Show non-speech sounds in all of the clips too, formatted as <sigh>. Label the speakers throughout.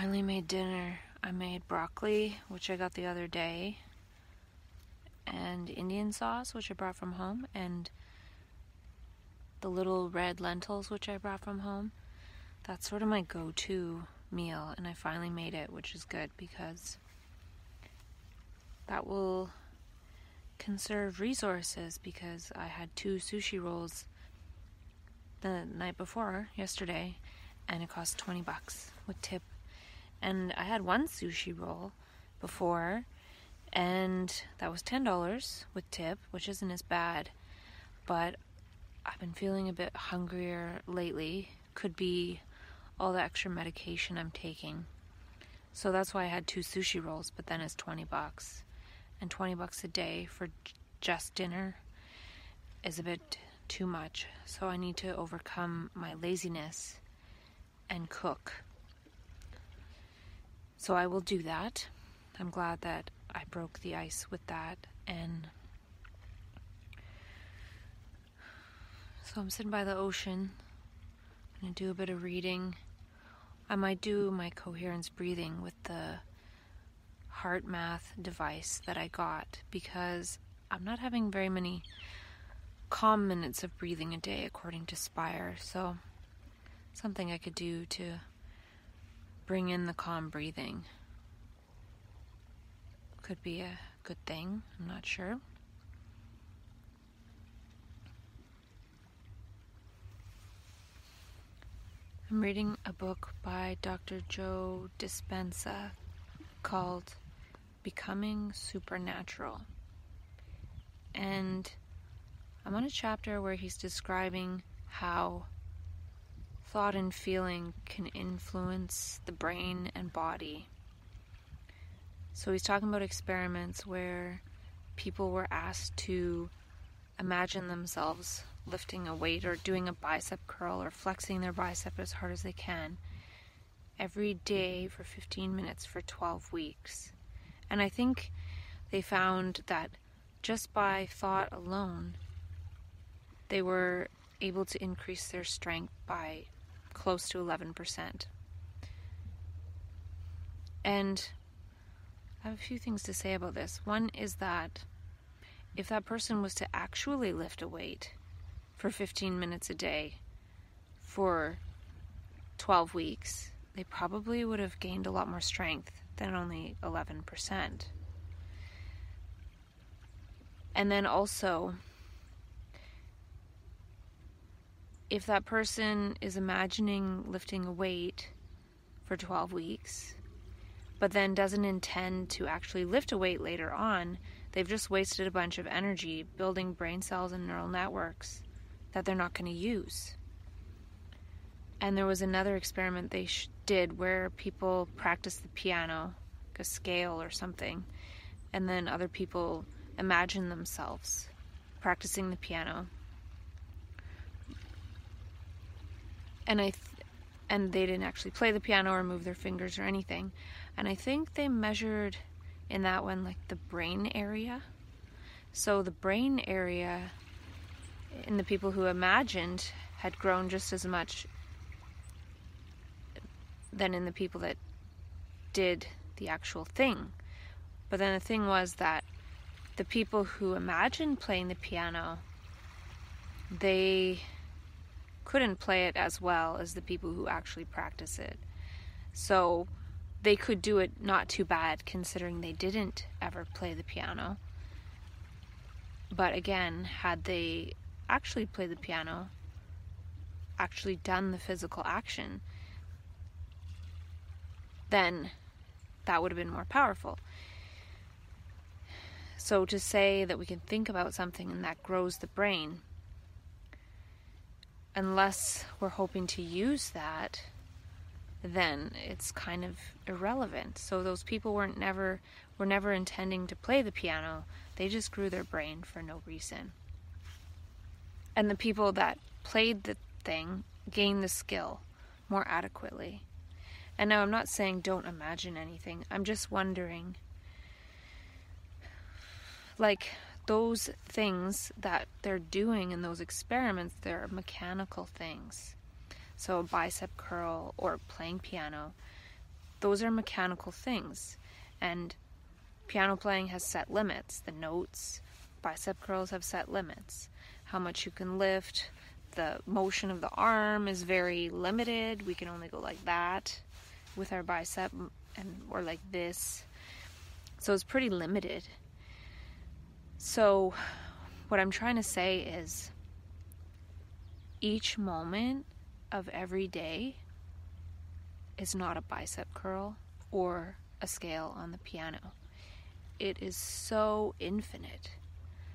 Speaker 1: Finally made dinner. I made broccoli, which I got the other day, and Indian sauce, which I brought from home, and the little red lentils, which I brought from home. That's sort of my go to meal, and I finally made it, which is good because that will conserve resources because I had two sushi rolls the night before, yesterday, and it cost 20 bucks with tip and I had one sushi roll before, and that was $10 with tip, which isn't as bad. But I've been feeling a bit hungrier lately. Could be all the extra medication I'm taking. So that's why I had two sushi rolls, but then it's 20 bucks. And 20 bucks a day for just dinner is a bit too much. So I need to overcome my laziness and cook. So I will do that. I'm glad that I broke the ice with that. And so I'm sitting by the ocean. I'm going to do a bit of reading. I might do my coherence breathing with the heart math device that I got because I'm not having very many calm minutes of breathing a day according to Spire. So something I could do to bring in the calm breathing. Could be a good thing, I'm not sure. I'm reading a book by Dr. Joe Dispenza called Becoming Supernatural. And I'm on a chapter where he's describing how thought and feeling can influence the brain and body. So he's talking about experiments where people were asked to imagine themselves lifting a weight or doing a bicep curl or flexing their bicep as hard as they can every day for 15 minutes for 12 weeks. And I think they found that just by thought alone, they were able to increase their strength by close to 11%. And I have a few things to say about this. One is that if that person was to actually lift a weight for 15 minutes a day for 12 weeks, they probably would have gained a lot more strength than only 11%. And then also, if that person is imagining lifting a weight for 12 weeks, but then doesn't intend to actually lift a weight later on, they've just wasted a bunch of energy building brain cells and neural networks that they're not going to use. And there was another experiment they sh- did where people practiced the piano, like a scale or something, and then other people imagined themselves practicing the piano and I th- and they didn't actually play the piano or move their fingers or anything. And I think they measured in that one like the brain area. So the brain area in the people who imagined had grown just as much than in the people that did the actual thing. But then the thing was that the people who imagined playing the piano, they couldn't play it as well as the people who actually practice it. So they could do it not too bad considering they didn't ever play the piano. But again, had they actually played the piano, actually done the physical action, then that would have been more powerful. So to say that we can think about something and that grows the brain unless we're hoping to use that, then it's kind of irrelevant. So those people weren't never were never intending to play the piano. They just grew their brain for no reason. And the people that played the thing gained the skill more adequately. And now I'm not saying don't imagine anything. I'm just wondering like those things that they're doing in those experiments, they're mechanical things. So, a bicep curl or playing piano, those are mechanical things. And piano playing has set limits. The notes, bicep curls have set limits. How much you can lift, the motion of the arm is very limited. We can only go like that with our bicep and or like this. So it's pretty limited. So, what I'm trying to say is each moment of every day is not a bicep curl or a scale on the piano. It is so infinite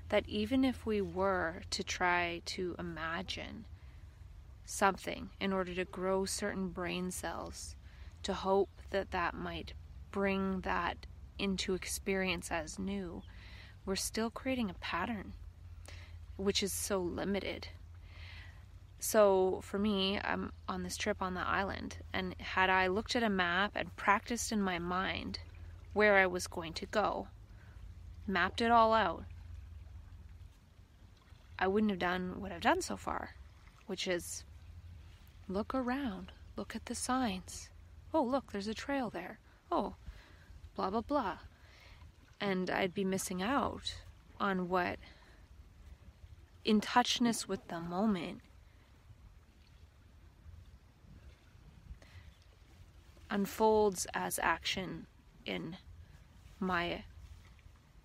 Speaker 1: that even if we were to try to imagine something in order to grow certain brain cells, to hope that that might bring that into experience as new, we're still creating a pattern, which is so limited. So for me, I'm on this trip on the island, and had I looked at a map and practiced in my mind where I was going to go, mapped it all out, I wouldn't have done what I've done so far, which is look around, look at the signs. Oh, look, there's a trail there. Oh, blah, blah, blah and I'd be missing out on what in touchness with the moment unfolds as action in my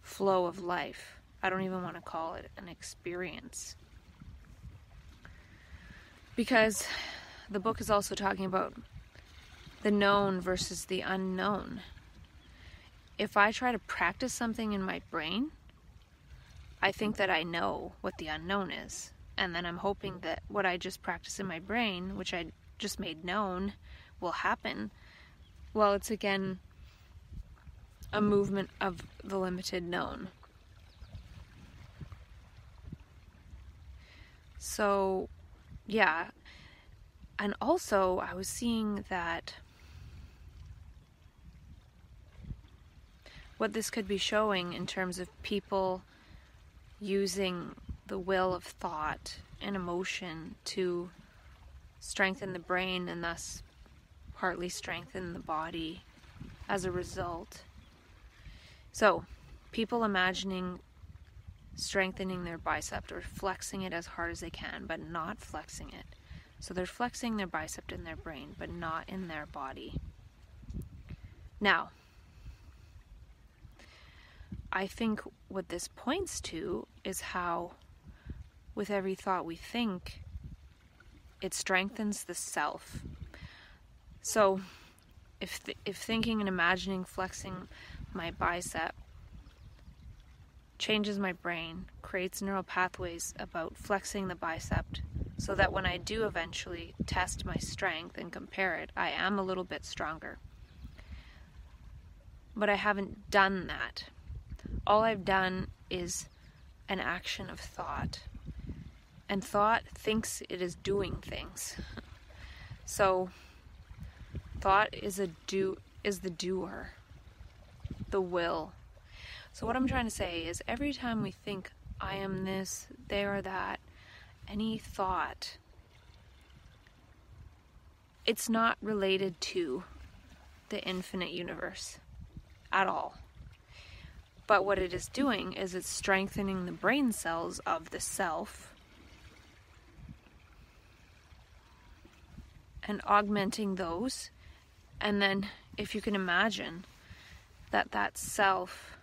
Speaker 1: flow of life. I don't even want to call it an experience. Because the book is also talking about the known versus the unknown if I try to practice something in my brain, I think that I know what the unknown is. And then I'm hoping that what I just practiced in my brain, which I just made known, will happen. Well, it's again a movement of the limited known. So, yeah. And also, I was seeing that what this could be showing in terms of people using the will of thought and emotion to strengthen the brain and thus partly strengthen the body as a result. So, people imagining strengthening their bicep or flexing it as hard as they can, but not flexing it. So, they're flexing their bicep in their brain, but not in their body. Now, I think what this points to is how, with every thought we think, it strengthens the self. So, if th- if thinking and imagining flexing my bicep changes my brain, creates neural pathways about flexing the bicep, so that when I do eventually test my strength and compare it, I am a little bit stronger. But I haven't done that all I've done is an action of thought. And thought thinks it is doing things. <laughs> so thought is a do is the doer. The will. So what I'm trying to say is every time we think I am this, they are that, any thought it's not related to the infinite universe at all. But what it is doing is it's strengthening the brain cells of the self and augmenting those. And then, if you can imagine that that self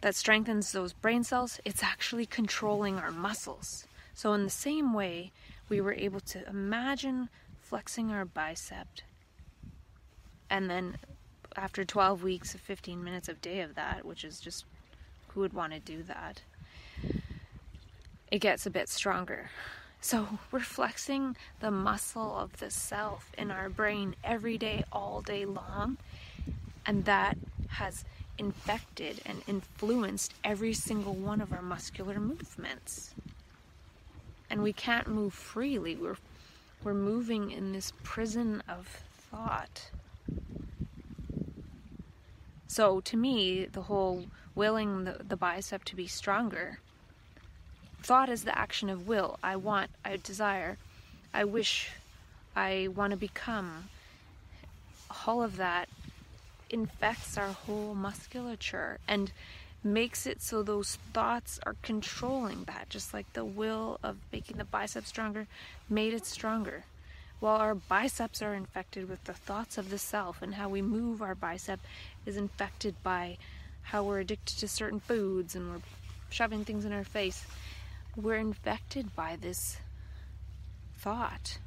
Speaker 1: that strengthens those brain cells, it's actually controlling our muscles. So, in the same way, we were able to imagine flexing our bicep and then after 12 weeks of 15 minutes of day of that, which is just who would want to do that? It gets a bit stronger. So we're flexing the muscle of the self in our brain every day, all day long. And that has infected and influenced every single one of our muscular movements. And we can't move freely. We're we're moving in this prison of thought. So to me, the whole willing the, the bicep to be stronger Thought is the action of will. I want, I desire, I wish, I want to become. All of that infects our whole musculature and makes it so those thoughts are controlling that, just like the will of making the bicep stronger made it stronger. While our biceps are infected with the thoughts of the self, and how we move our bicep is infected by how we're addicted to certain foods and we're shoving things in our face we're infected by this thought.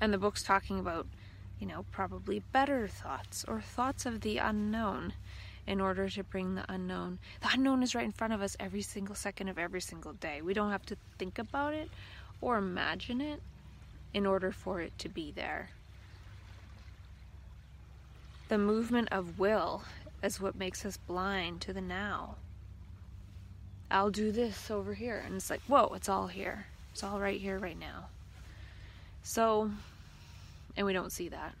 Speaker 1: And the book's talking about, you know, probably better thoughts or thoughts of the unknown in order to bring the unknown. The unknown is right in front of us every single second of every single day. We don't have to think about it or imagine it in order for it to be there. The movement of will is what makes us blind to the now. I'll do this over here. And it's like, whoa, it's all here. It's all right here, right now. So, and we don't see that.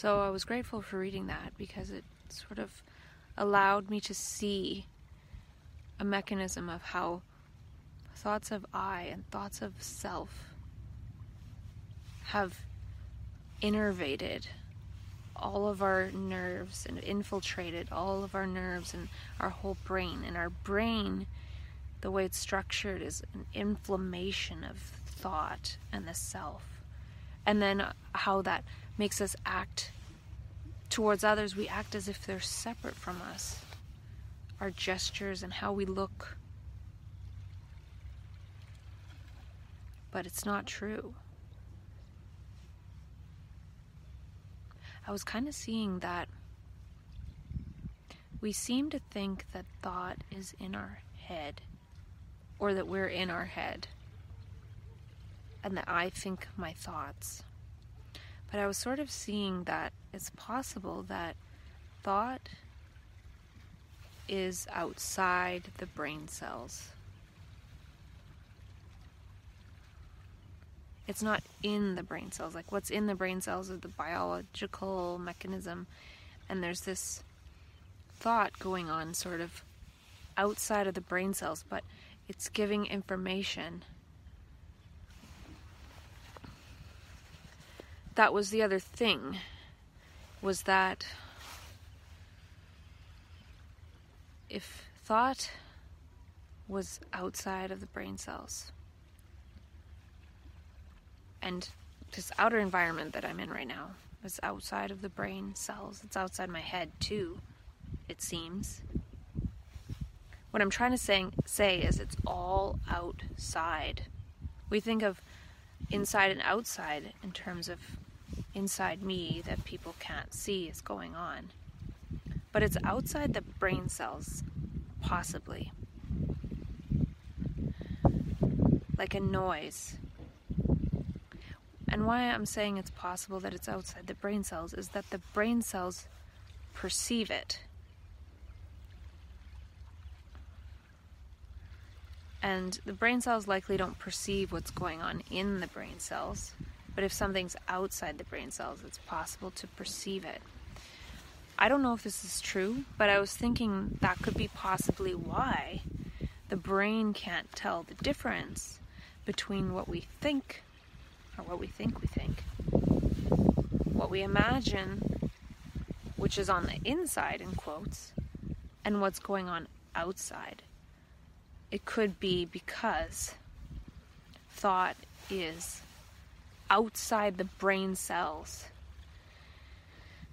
Speaker 1: So I was grateful for reading that because it sort of allowed me to see a mechanism of how thoughts of I and thoughts of self have innervated all of our nerves and infiltrated all of our nerves and our whole brain. And our brain, the way it's structured, is an inflammation of thought and the self. And then how that makes us act towards others, we act as if they're separate from us. Our gestures and how we look but it's not true. I was kind of seeing that we seem to think that thought is in our head, or that we're in our head, and that I think my thoughts. But I was sort of seeing that it's possible that thought is outside the brain cells. it's not in the brain cells. Like what's in the brain cells is the biological mechanism, and there's this thought going on sort of outside of the brain cells, but it's giving information. That was the other thing, was that if thought was outside of the brain cells, and this outer environment that I'm in right now is outside of the brain cells. It's outside my head too, it seems. What I'm trying to say, say is it's all outside. We think of inside and outside in terms of inside me that people can't see is going on. But it's outside the brain cells, possibly. Like a noise and why I'm saying it's possible that it's outside the brain cells is that the brain cells perceive it. And the brain cells likely don't perceive what's going on in the brain cells, but if something's outside the brain cells, it's possible to perceive it. I don't know if this is true, but I was thinking that could be possibly why the brain can't tell the difference between what we think or what we think we think. What we imagine, which is on the inside, in quotes, and what's going on outside. It could be because thought is outside the brain cells.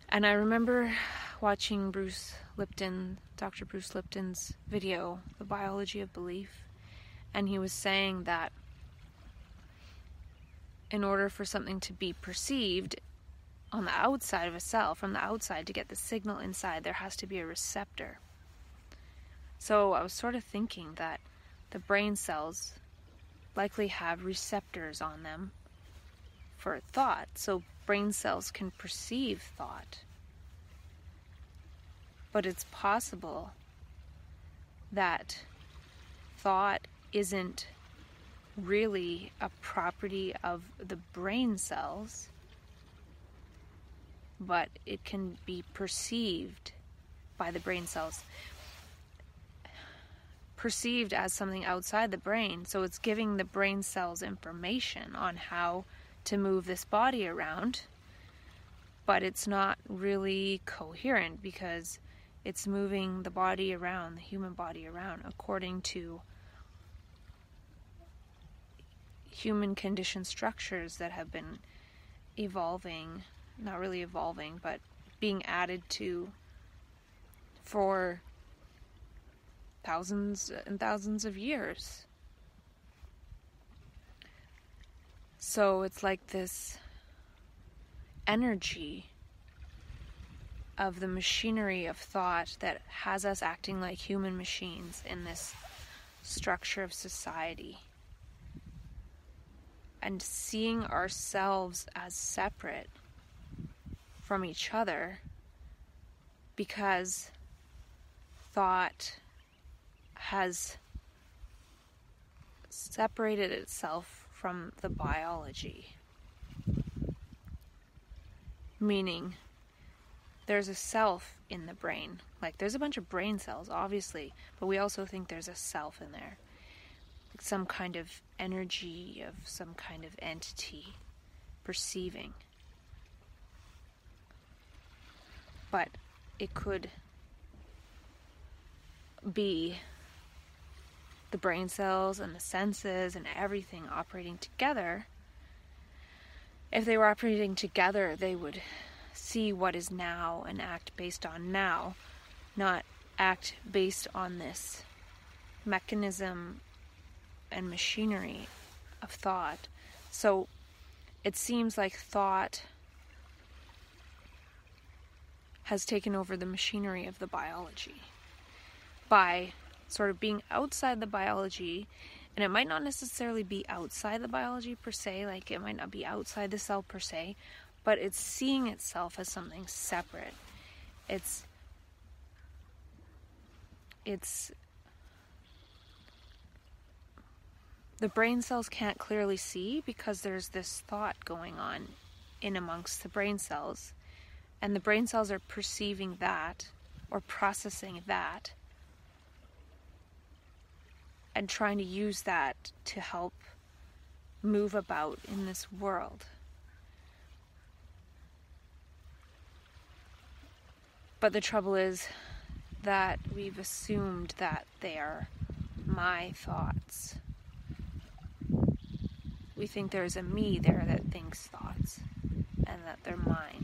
Speaker 1: And I remember watching Bruce Lipton, Dr. Bruce Lipton's video, The Biology of Belief, and he was saying that in order for something to be perceived on the outside of a cell, from the outside, to get the signal inside, there has to be a receptor. So I was sort of thinking that the brain cells likely have receptors on them for thought, so brain cells can perceive thought. But it's possible that thought isn't really a property of the brain cells, but it can be perceived by the brain cells. Perceived as something outside the brain, so it's giving the brain cells information on how to move this body around, but it's not really coherent because it's moving the body around, the human body around, according to human condition structures that have been evolving, not really evolving, but being added to for thousands and thousands of years. So it's like this energy of the machinery of thought that has us acting like human machines in this structure of society. And seeing ourselves as separate from each other because thought has separated itself from the biology. Meaning, there's a self in the brain. Like, there's a bunch of brain cells, obviously, but we also think there's a self in there Like some kind of energy of some kind of entity perceiving. But it could be the brain cells and the senses and everything operating together. If they were operating together, they would see what is now and act based on now, not act based on this mechanism and machinery of thought. So it seems like thought has taken over the machinery of the biology by sort of being outside the biology and it might not necessarily be outside the biology per se like it might not be outside the cell per se but it's seeing itself as something separate it's it's the brain cells can't clearly see because there's this thought going on in amongst the brain cells. And the brain cells are perceiving that or processing that and trying to use that to help move about in this world. But the trouble is that we've assumed that they are my thoughts we think there's a me there that thinks thoughts and that they're mine.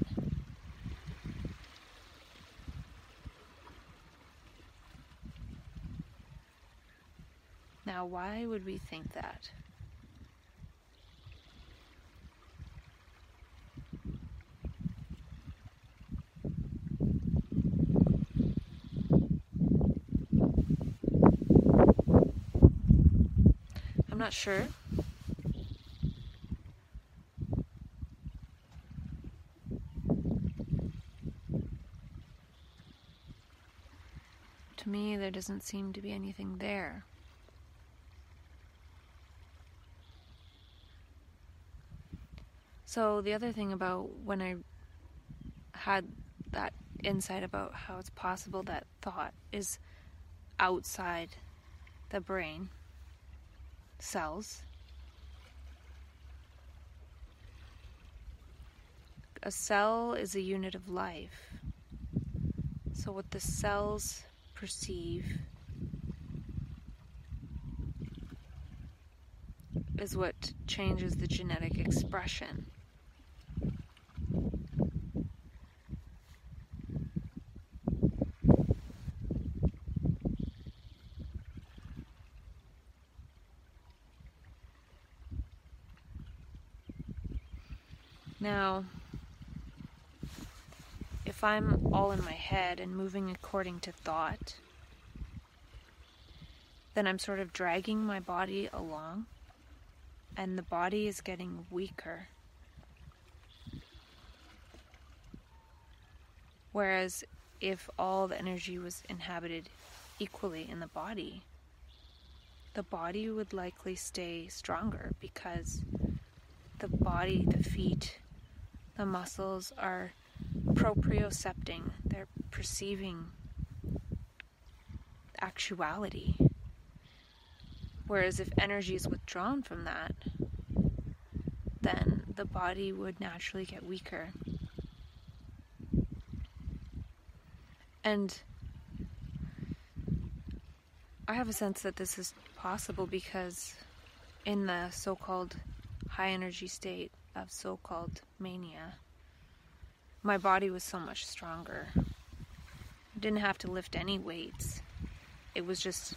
Speaker 1: Now, why would we think that? I'm not sure. To me, there doesn't seem to be anything there. So, the other thing about when I had that insight about how it's possible that thought is outside the brain cells. A cell is a unit of life. So, what the cells perceive is what changes the genetic expression. Now, if I'm all in my head and moving according to thought, then I'm sort of dragging my body along, and the body is getting weaker. Whereas if all the energy was inhabited equally in the body, the body would likely stay stronger because the body, the feet, the muscles are propriocepting, they're perceiving actuality. Whereas if energy is withdrawn from that, then the body would naturally get weaker. And I have a sense that this is possible because in the so called high energy state of so called mania, my body was so much stronger. I didn't have to lift any weights, it was just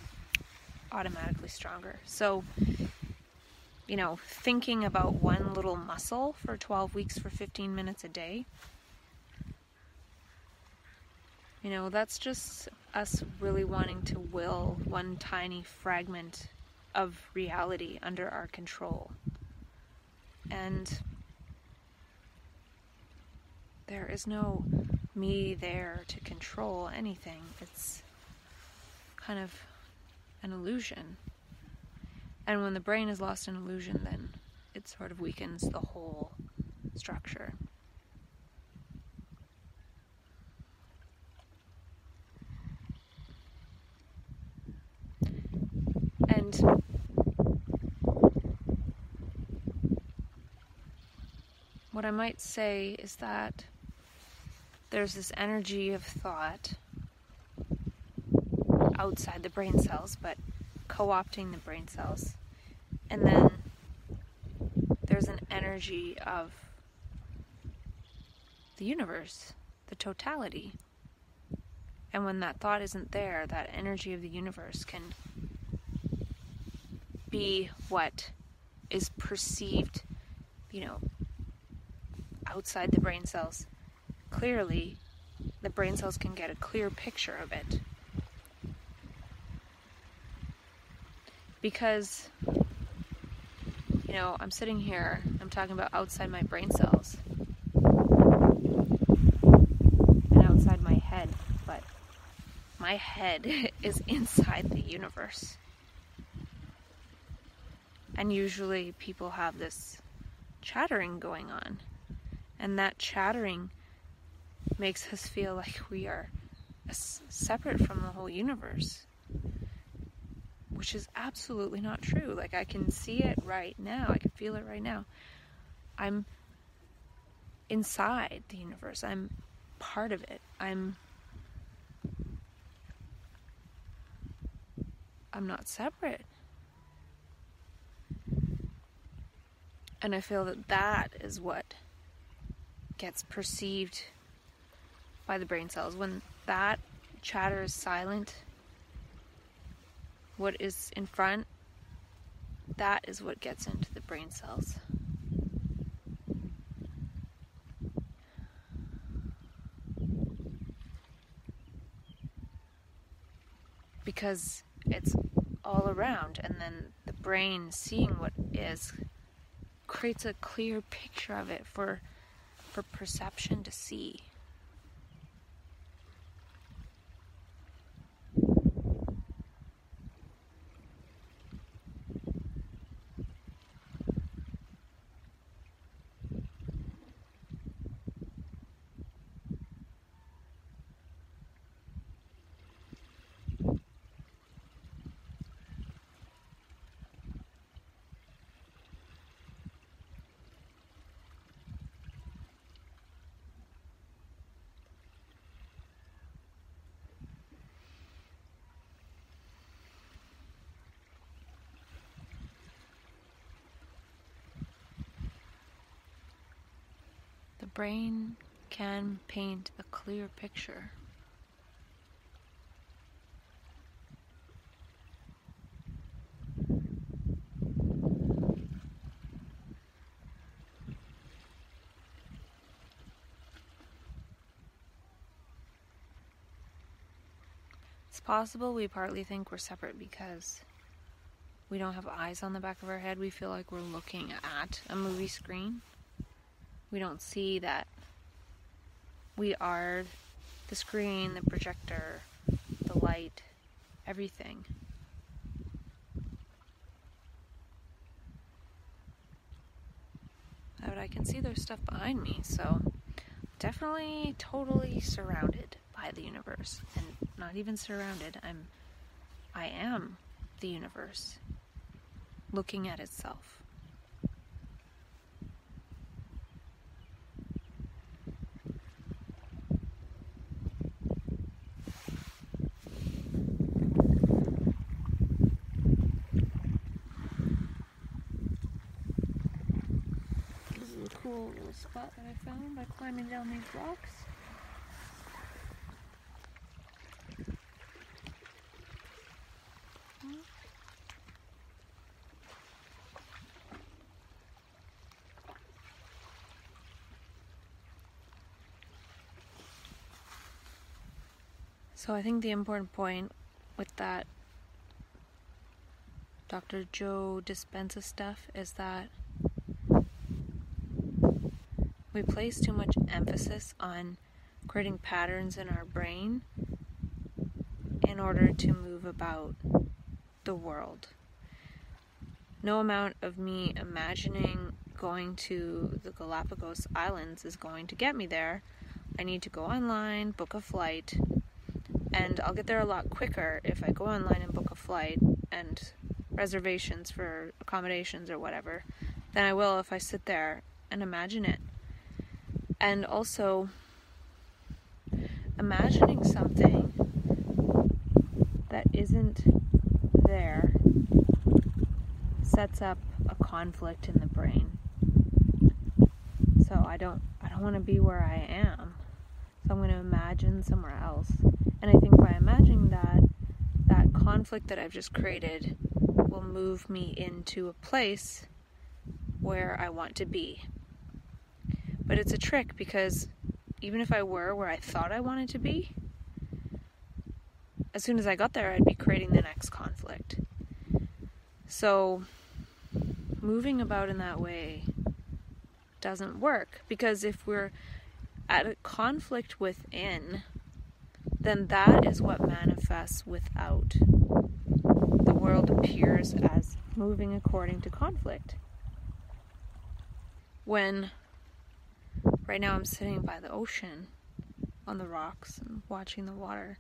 Speaker 1: automatically stronger. So, you know, thinking about one little muscle for 12 weeks for 15 minutes a day you know, that's just us really wanting to will one tiny fragment of reality under our control. And there is no me there to control anything. It's kind of an illusion. And when the brain is lost in illusion, then it sort of weakens the whole structure. And what I might say is that there's this energy of thought outside the brain cells, but co opting the brain cells. And then there's an energy of the universe, the totality. And when that thought isn't there, that energy of the universe can be what is perceived, you know, outside the brain cells. Clearly, the brain cells can get a clear picture of it. Because, you know, I'm sitting here, I'm talking about outside my brain cells and outside my head, but my head <laughs> is inside the universe. And usually people have this chattering going on. And that chattering makes us feel like we are separate from the whole universe, which is absolutely not true. Like, I can see it right now, I can feel it right now. I'm inside the universe, I'm part of it. I'm. I'm not separate. And I feel that that is what gets perceived by the brain cells. When that chatter is silent, what is in front, that is what gets into the brain cells. Because it's all around, and then the brain seeing what is creates a clear picture of it for for perception to see. brain can paint a clear picture. It's possible we partly think we're separate because we don't have eyes on the back of our head. We feel like we're looking at a movie screen. We don't see that we are the screen, the projector, the light, everything. But I can see there's stuff behind me, so definitely totally surrounded by the universe. And not even surrounded, I'm I am the universe looking at itself. This is a cool little spot that I found by climbing down these rocks. So I think the important point with that Dr. Joe Dispenza stuff is that we place too much emphasis on creating patterns in our brain in order to move about the world. No amount of me imagining going to the Galapagos Islands is going to get me there. I need to go online, book a flight, and I'll get there a lot quicker if I go online and book a flight and reservations for accommodations or whatever than I will if I sit there and imagine it. And also, imagining something that isn't there sets up a conflict in the brain. So I don't I don't want to be where I am. So I'm going to imagine somewhere else. And I think by imagining that that conflict that I've just created will move me into a place where I want to be. But it's a trick because even if I were where I thought I wanted to be, as soon as I got there, I'd be creating the next conflict. So, moving about in that way doesn't work because if we're at a conflict within, then that is what manifests without. The world appears as moving according to conflict. When right now I'm sitting by the ocean on the rocks and watching the water,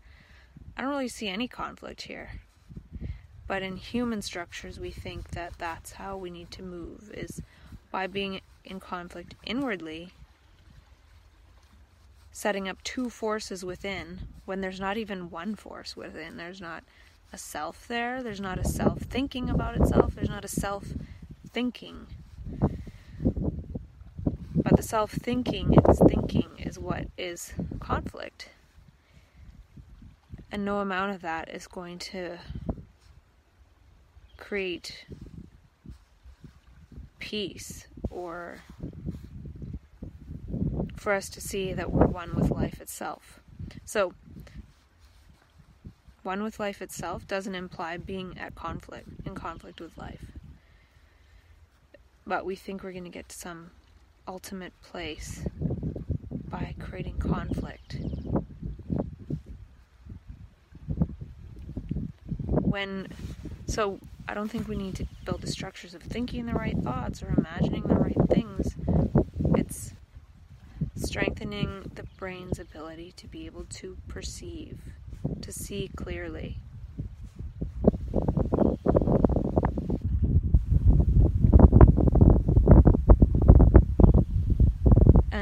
Speaker 1: I don't really see any conflict here. But in human structures, we think that that's how we need to move is by being in conflict inwardly, setting up two forces within when there's not even one force within. There's not a self there, there's not a self thinking about itself, there's not a self thinking. But the self thinking, its thinking, is what is conflict. And no amount of that is going to create peace or for us to see that we're one with life itself. So, one with life itself doesn't imply being at conflict, in conflict with life. But we think we're going to get to some ultimate place by creating conflict. When, so I don't think we need to build the structures of thinking the right thoughts or imagining the right things. It's strengthening the brain's ability to be able to perceive, to see clearly.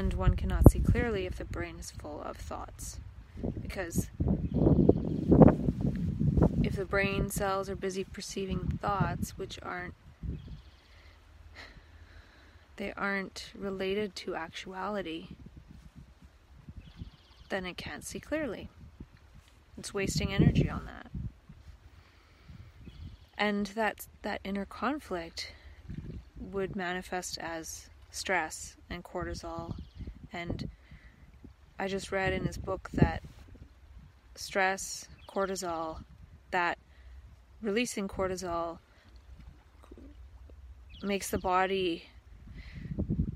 Speaker 1: And one cannot see clearly if the brain is full of thoughts. Because if the brain cells are busy perceiving thoughts which aren't they aren't related to actuality, then it can't see clearly. It's wasting energy on that. And that that inner conflict would manifest as stress and cortisol and I just read in his book that stress, cortisol, that releasing cortisol makes the body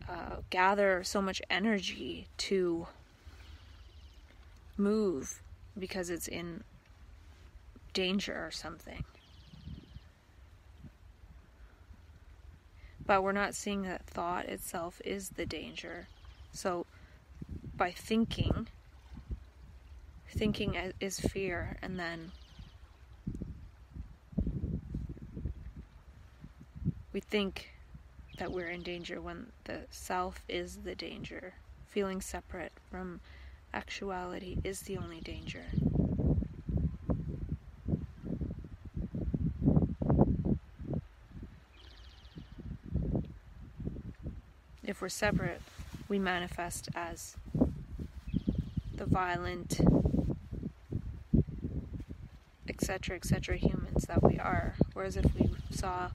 Speaker 1: uh, gather so much energy to move because it's in danger or something. But we're not seeing that thought itself is the danger. So by thinking, thinking is fear, and then we think that we're in danger when the self is the danger. Feeling separate from actuality is the only danger. If we're separate, we manifest as the violent, etc., etc. humans that we are. Whereas if we saw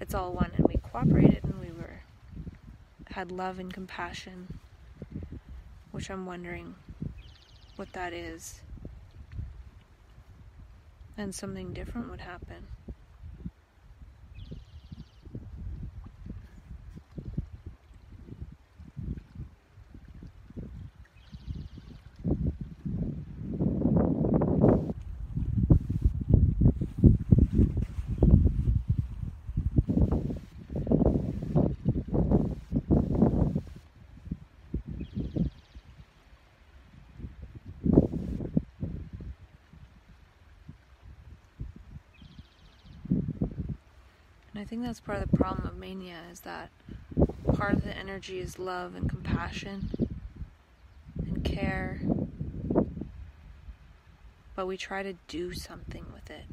Speaker 1: it's all one and we cooperated and we were had love and compassion, which I'm wondering what that is, then something different would happen. I think that's part of the problem of mania is that part of the energy is love and compassion and care. But we try to do something with it.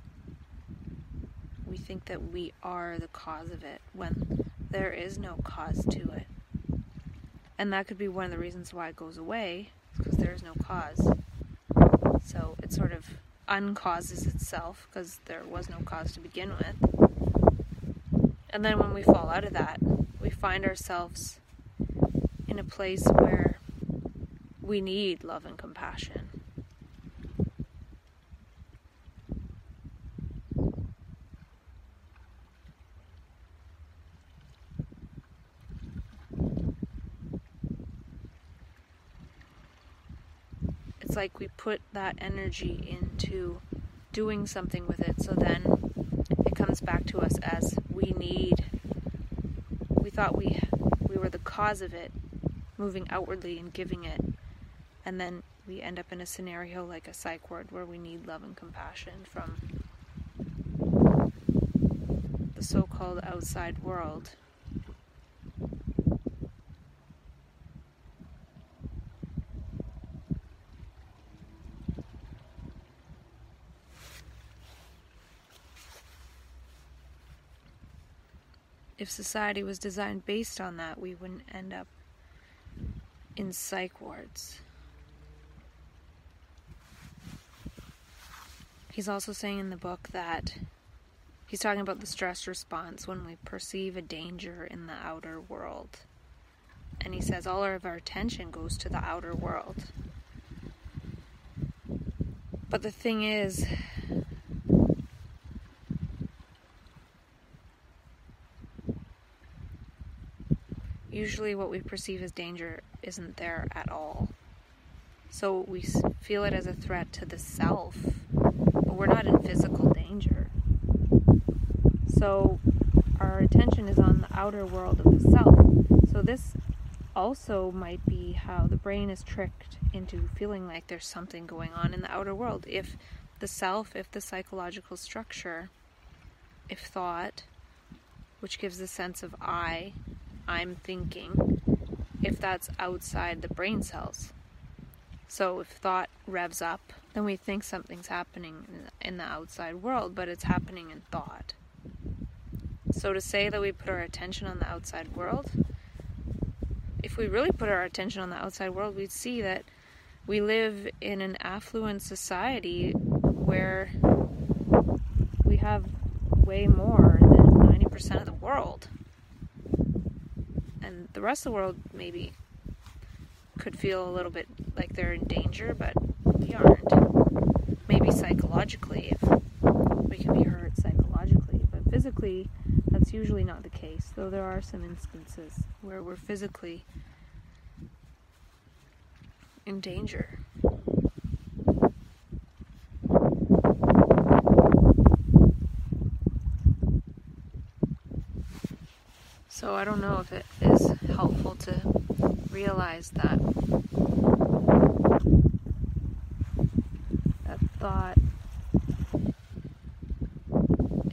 Speaker 1: We think that we are the cause of it when there is no cause to it. And that could be one of the reasons why it goes away, because there is no cause. So it sort of uncauses itself because there was no cause to begin with. And then when we fall out of that, we find ourselves in a place where we need love and compassion. It's like we put that energy into doing something with it, so then comes back to us as we need. We thought we we were the cause of it, moving outwardly and giving it, and then we end up in a scenario like a psych ward where we need love and compassion from the so-called outside world. if society was designed based on that, we wouldn't end up in psych wards. He's also saying in the book that he's talking about the stress response when we perceive a danger in the outer world. And he says all of our attention goes to the outer world. But the thing is, usually what we perceive as danger isn't there at all. So we feel it as a threat to the self, but we're not in physical danger. So our attention is on the outer world of the self. So this also might be how the brain is tricked into feeling like there's something going on in the outer world. If the self, if the psychological structure, if thought, which gives the sense of I, I'm thinking if that's outside the brain cells. So if thought revs up, then we think something's happening in the outside world, but it's happening in thought. So to say that we put our attention on the outside world, if we really put our attention on the outside world, we'd see that we live in an affluent society where we have way more than 90% of the world the rest of the world maybe could feel a little bit like they're in danger, but we aren't. maybe psychologically, if we can be hurt psychologically, but physically, that's usually not the case, though there are some instances where we're physically in danger. So I don't know if it is helpful to realize that that thought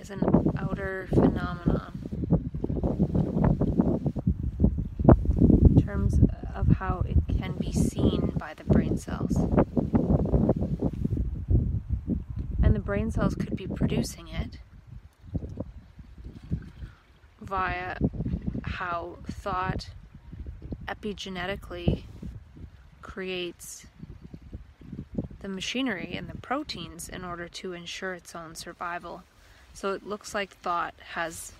Speaker 1: is an outer phenomenon in terms of how it can be seen by the brain cells. And the brain cells could be producing it via how thought epigenetically creates the machinery and the proteins in order to ensure its own survival. So it looks like thought has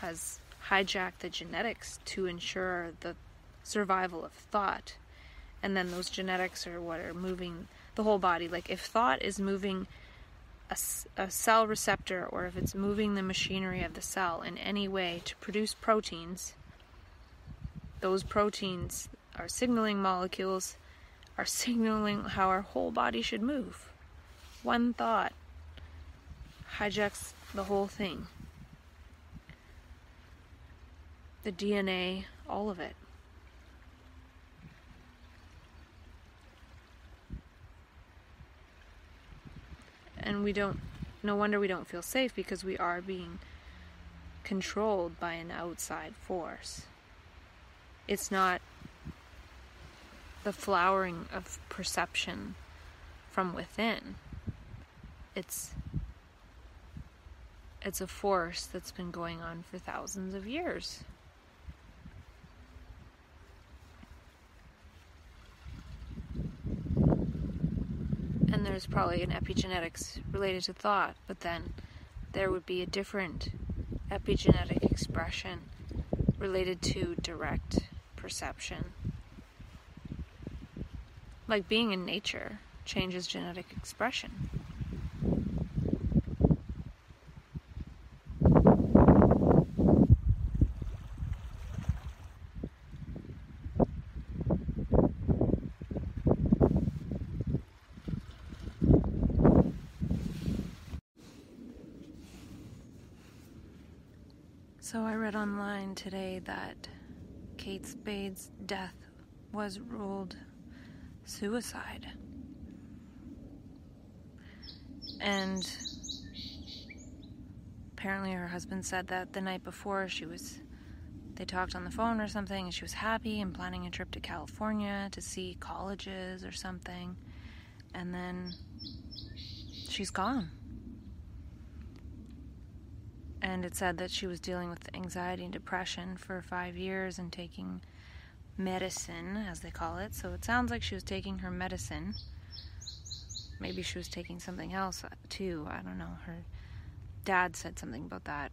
Speaker 1: has hijacked the genetics to ensure the survival of thought. And then those genetics are what are moving the whole body. Like if thought is moving a, a, cell receptor or if it's moving the machinery of the cell in any way to produce proteins, those proteins are signaling molecules, are signaling how our whole body should move. One thought hijacks the whole thing. The DNA, all of it. And we don't no wonder we don't feel safe because we are being controlled by an outside force. It's not the flowering of perception from within. It's it's a force that's been going on for thousands of years there's probably an epigenetics related to thought, but then there would be a different epigenetic expression related to direct perception. Like being in nature changes genetic expression. So I read online today that Kate Spade's death was ruled suicide. And apparently her husband said that the night before she was they talked on the phone or something and she was happy and planning a trip to California to see colleges or something. And then she's gone and it said that she was dealing with anxiety and depression for five years and taking medicine, as they call it. So it sounds like she was taking her medicine. Maybe she was taking something else uh, too. I don't know. Her dad said something about that.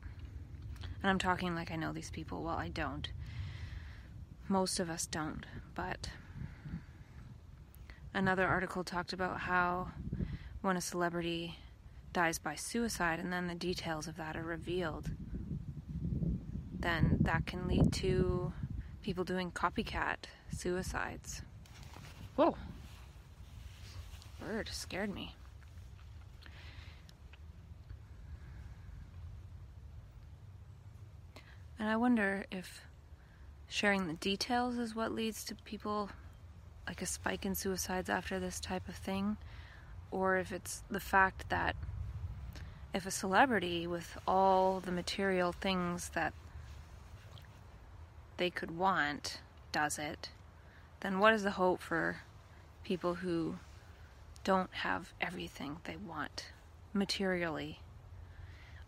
Speaker 1: And I'm talking like I know these people. Well, I don't. Most of us don't. But another article talked about how when a celebrity dies by suicide and then the details of that are revealed, then that can lead to people doing copycat suicides. Whoa! Bird scared me. And I wonder if sharing the details is what leads to people like a spike in suicides after this type of thing, or if it's the fact that if a celebrity with all the material things that they could want does it, then what is the hope for people who don't have everything they want materially?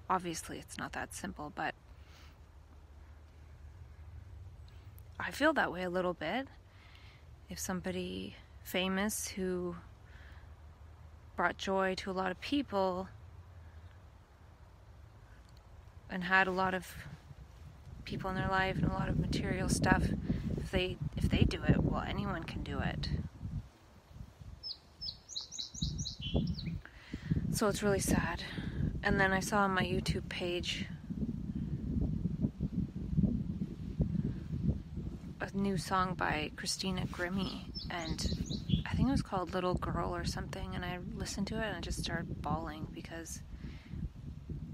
Speaker 1: Obviously, it's not that simple, but I feel that way a little bit. If somebody famous who brought joy to a lot of people and had a lot of people in their life and a lot of material stuff if they if they do it well anyone can do it So it's really sad. And then I saw on my YouTube page a new song by Christina Grimmie, and I think it was called Little Girl or something. And I listened to it and I just started bawling because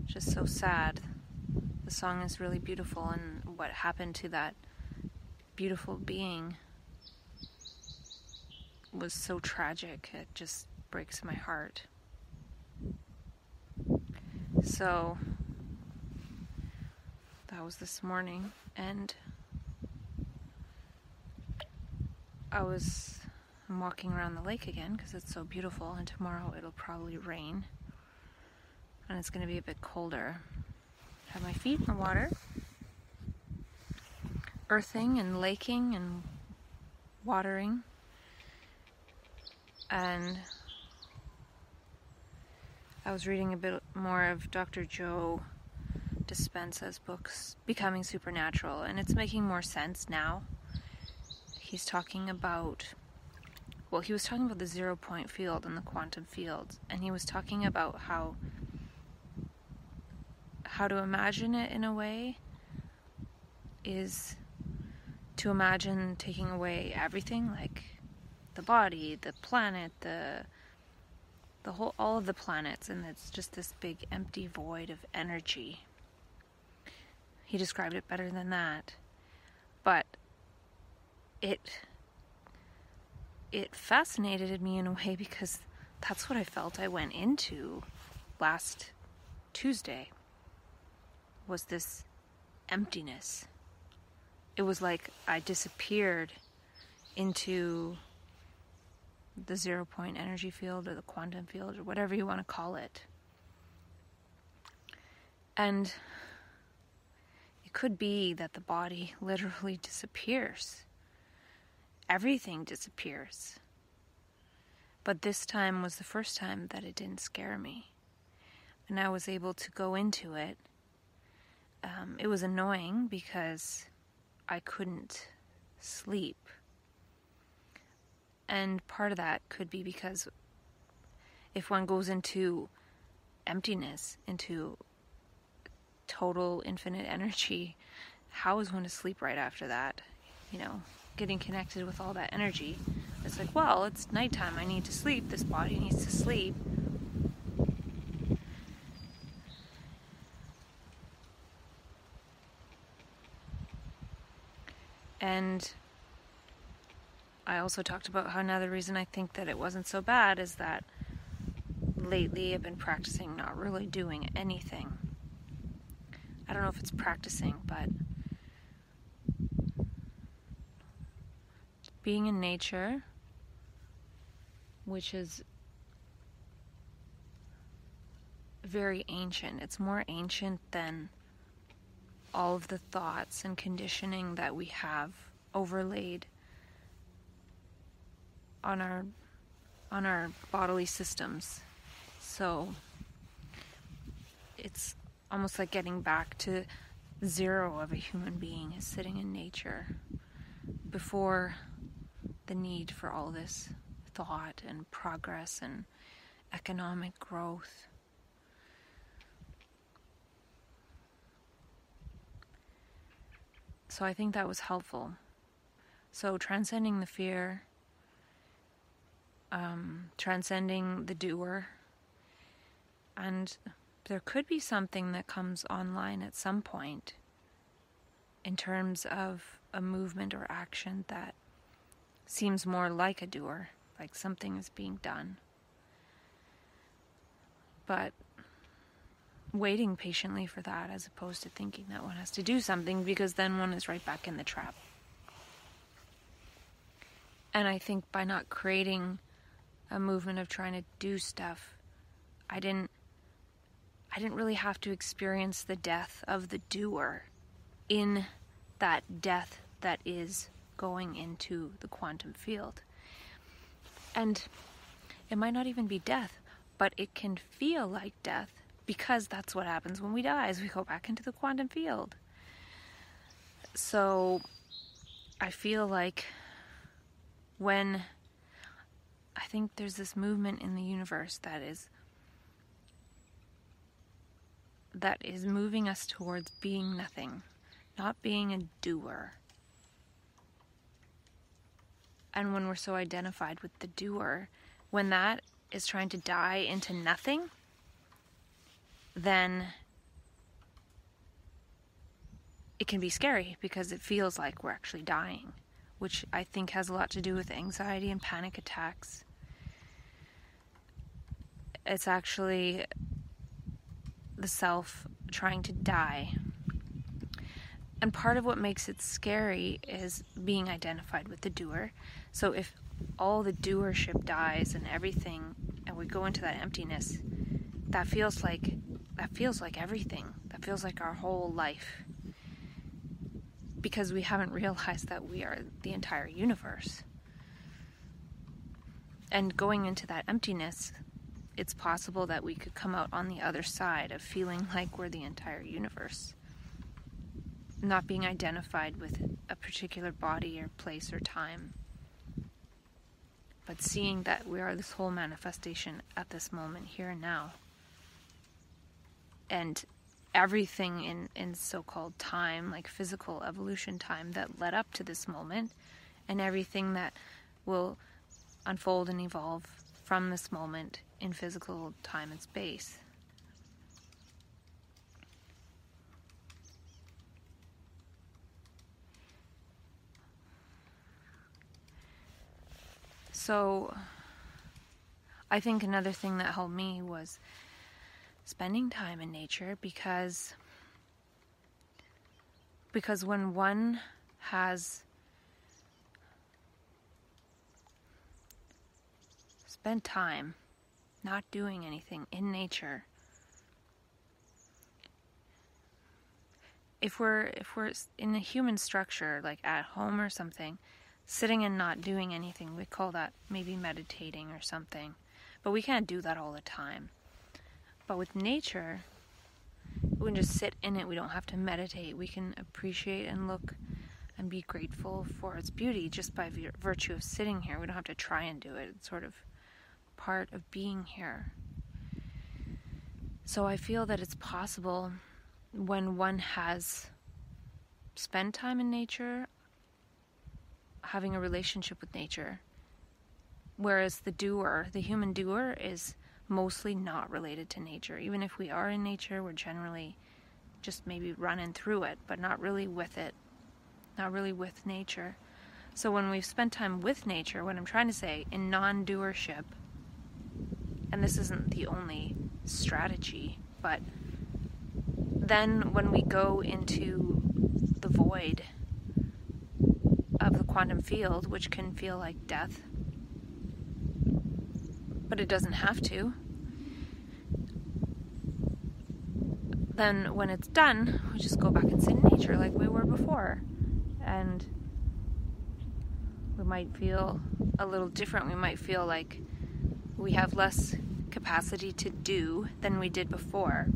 Speaker 1: it's just so sad. The song is really beautiful, and what happened to that beautiful being was so tragic. It just breaks my heart. So that was this morning, and I was I'm walking around the lake again because it's so beautiful, and tomorrow it'll probably rain, and it's going to be a bit colder. Have my feet in the water, earthing and laking and watering, and I was reading a bit more of Dr. Joe Dispenza's books, Becoming Supernatural, and it's making more sense now. He's talking about, well, he was talking about the zero point field and the quantum field, and he was talking about how how to imagine it in a way is to imagine taking away everything like the body, the planet, the the whole all of the planets and it's just this big empty void of energy. He described it better than that. But it it fascinated me in a way because that's what I felt I went into last Tuesday was this emptiness. It was like I disappeared into the zero point energy field or the quantum field or whatever you want to call it. And it could be that the body <laughs> literally disappears. Everything disappears. But this time was the first time that it didn't scare me. And I was able to go into it um, it was annoying because I couldn't sleep. And part of that could be because if one goes into emptiness, into total infinite <laughs> energy, how is one to sleep right after that? You know, getting connected with all that energy. It's like, well, it's nighttime. I need to sleep. This body needs to sleep. And I also talked about how another reason I think that it wasn't so bad is that lately I've been practicing not really doing anything. I don't know if it's practicing, but being in nature, which is very ancient, it's more ancient than all of the thoughts and conditioning that we have overlaid on our on our bodily systems. So it's almost like getting back to zero of a human being is sitting in nature before the need for all this thought and progress and economic growth. So I think that was helpful. So transcending the fear, um, transcending the doer, and there could be something that comes online at some point in terms of a movement or action that seems more like a doer, like something is being done. But waiting patiently for that as opposed to thinking that one has to do something because then one is right back in the trap. And I think by not creating a movement of trying to do stuff, I didn't I didn't really have to experience the death of the doer in that death that is going into the quantum field. And it might not even be death, but it can feel like death because that's what happens when we die is we go back into the quantum field so i feel like when I think there's this movement in the universe that is that is moving us towards being nothing, not being a doer. And when we're so identified with the doer, when that is trying to die into nothing, then it can be scary because it feels like we're actually dying, which I think has a lot to do with anxiety and panic attacks. It's actually the self trying to die. And part of what makes it scary is being identified with the doer. So if all the doership dies and everything and we go into that emptiness, that feels like that feels like everything. That feels like our whole life. Because we haven't realized that we are the entire universe. And going into that emptiness, it's possible that we could come out on the other side of feeling like we're the entire universe. Not being identified with a particular body or place or time, but seeing that we are this whole manifestation at this moment, here and now. And everything in, in so called time, like physical evolution time, that led up to this moment, and everything that will unfold and evolve from this moment in physical time and space. So, I think another thing that helped me was spending time in nature because because when one has spent time not doing anything in nature if we're if we're in a human structure like at home or something sitting and not doing anything we call that maybe meditating or something. But we can't do that all the time but with nature we can just sit in it. We don't have to meditate. We can appreciate and look and be grateful for its beauty just by virtue of sitting here. We don't have to try and do it. It's sort of part of being here. So I feel that it's possible when one has spent time in nature, having a relationship with nature, whereas the doer, the human doer, is mostly not related to nature. Even if we are in nature, we're generally just maybe running through it, but not really with it, not really with nature. So when we've spent time with nature, what I'm trying to say, in non doership, and this isn't the only strategy, but then when we go into the void of the quantum field, which can feel like death, but it doesn't have to, then when it's done, we just go back and sit in nature like we were before. And we might feel a little different. We might feel like we have less capacity to do than we did before.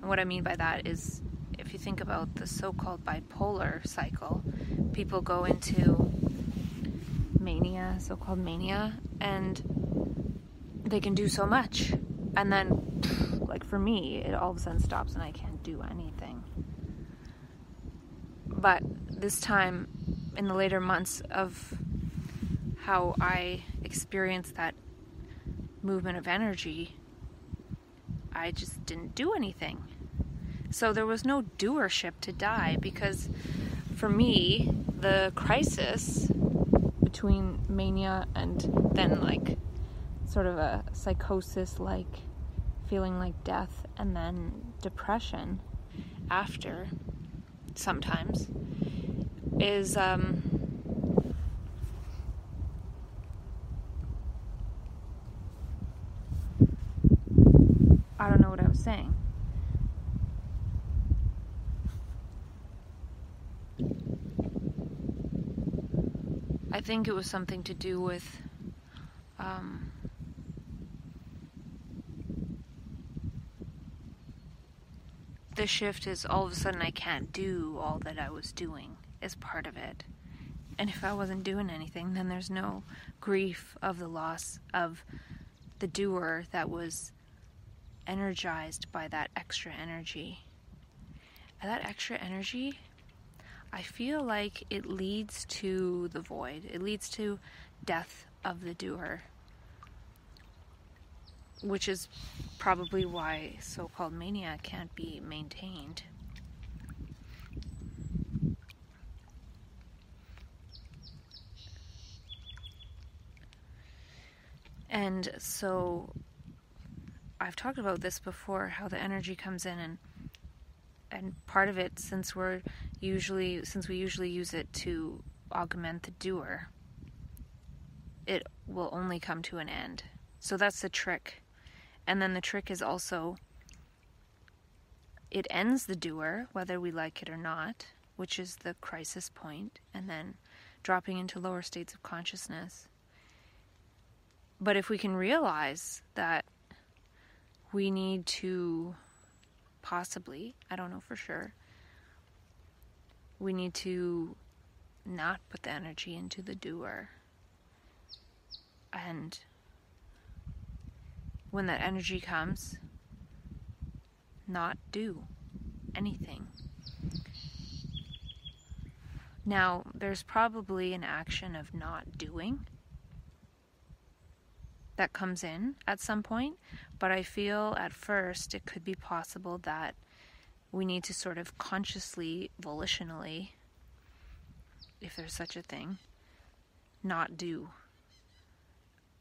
Speaker 1: And what I mean by that is if you think about the so called bipolar cycle, people go into mania, so called mania, and they can do so much. And then, like for me, it all of a sudden stops and I can't do anything. But this time, in the later months of how I experienced that movement of energy, I just didn't do anything. So there was no doership to die because for me, the crisis between mania and then like sort of a psychosis like feeling like death and then depression after sometimes is um I don't know what I was saying. I think it was something to do with um, the shift is all of a sudden I can't do all that I was doing is part of it. And if I wasn't doing anything, then there's no grief of the loss of the doer that was energized by that extra energy. And that extra energy, I feel like it leads to the void. It leads to death of the doer. Which is probably why so called mania can't be maintained. And so I've talked about this before how the energy comes in and and part of it since we're usually since we usually use it to augment the doer it will only come to an end. So that's the trick. And then the trick is also it ends the doer whether we like it or not, which is the crisis point and then dropping into lower states of consciousness. But if we can realize that we need to possibly, I don't know for sure, we need to not put the energy into the doer. And when that energy comes, not do anything. Now, there's probably an action of not doing that comes in at some point, but I feel at first it could be possible that we need to sort of consciously, volitionally, if there's such a thing, not do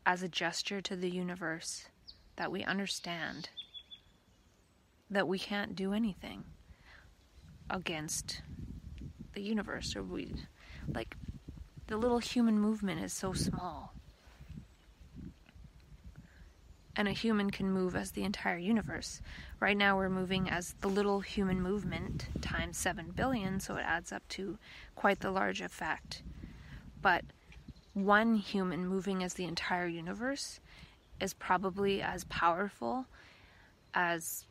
Speaker 1: as a gesture to the universe that we understand that we can't do anything against the universe or we like the little human movement is so small and a human can move as the entire universe. Right now, we're moving as the little human movement times 7 billion, so it adds up to quite the large effect. But one human moving as the entire universe is probably as powerful as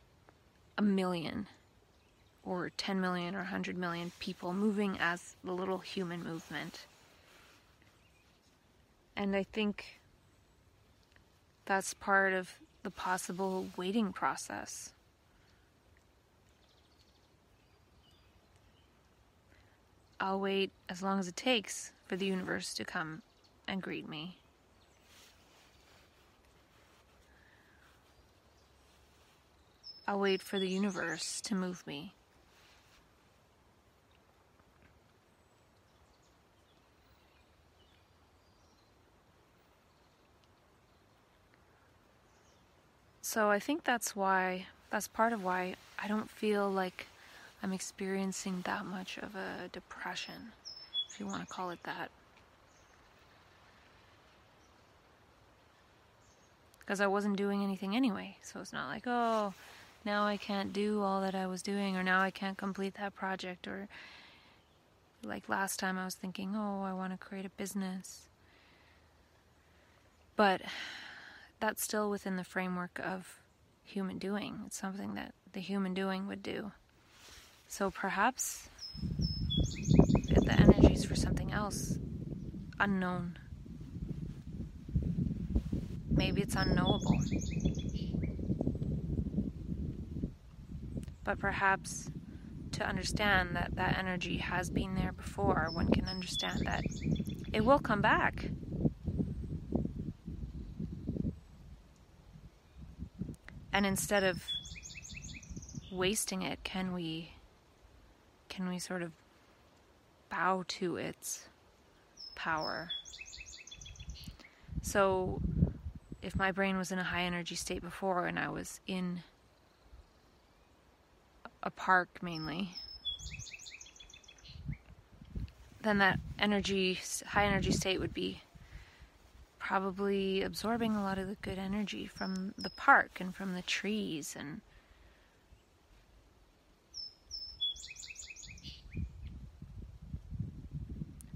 Speaker 1: a million or 10 million or 100 million people moving as the little human movement. And I think that's part of the possible waiting process. I'll wait as long as it takes for the universe to come and greet me. I'll wait for the universe to move me. So I think that's why, that's part of why I don't feel like I'm experiencing that much of a depression, if you want to call it that. Because I wasn't doing anything anyway. So it's not like, oh, now I can't do all that I was doing, or now I can't complete that project, or like last time I was thinking, oh, I want to create a business. But that's still within the framework of human doing. It's something that the human doing would do. So perhaps get the energy is for something else unknown. Maybe it's unknowable. But perhaps to understand that that energy has been there before, one can understand that it will come back. and instead of wasting it can we can we sort of bow to its power so if my brain was in a high energy state before and i was in a park mainly. Then that energy high energy state would be probably absorbing a lot of the good energy from the park and from the trees and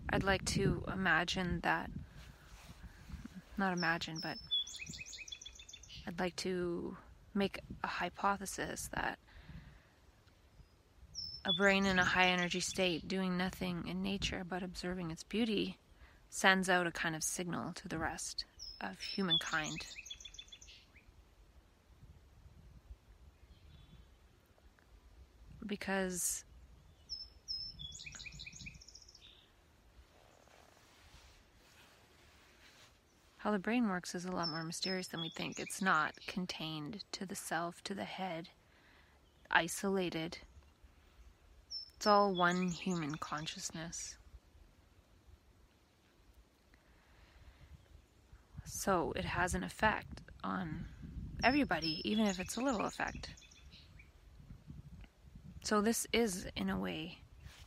Speaker 1: I'd like to imagine that not imagine but I'd like to make a hypothesis that A brain in a high energy state, doing nothing in nature but observing its beauty, sends out a kind of signal to the rest of humankind. Because how the brain works is a lot more mysterious than we think. It's not contained to the self, to the head, isolated. It's all one human consciousness. So it has an effect on everybody, even if it's a little effect. So this is, in a way,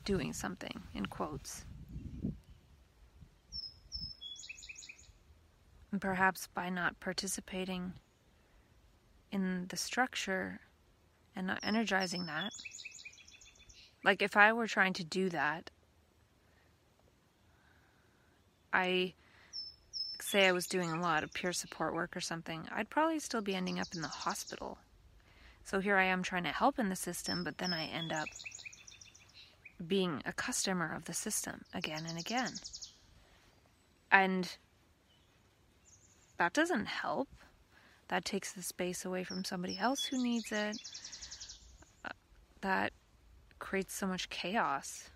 Speaker 1: doing something, in quotes. And perhaps by not participating in the structure and not energizing that, like if I were trying to do that, I say I was doing a lot of peer support work or something, I'd probably still be ending up in the hospital. So here I am trying to help in the system, but then I end up being a customer of the system again and again. And that doesn't help. That takes the space away from somebody else who needs it. Uh, that creates so much chaos.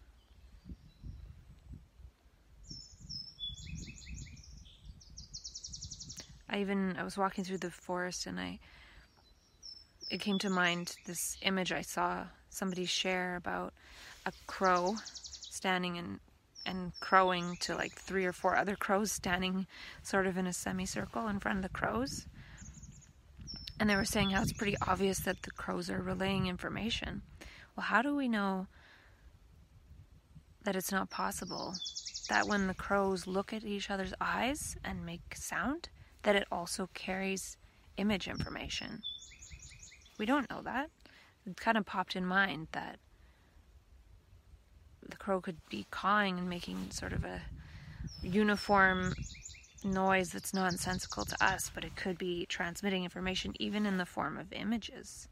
Speaker 1: I even I was walking through the forest and I it came to mind this image I saw somebody share about a crow standing and and crowing to like three or four other crows standing sort of in a semicircle in front of the crows. And they were saying how it's pretty obvious that the crows are relaying information. Well, how do we know that it's not possible that when the crows look at each other's eyes and make sound, that it also carries image information? We don't know that. It kind of popped in mind that the crow could be cawing and making sort of a uniform noise that's nonsensical to us, but it could be transmitting information even in the form of images.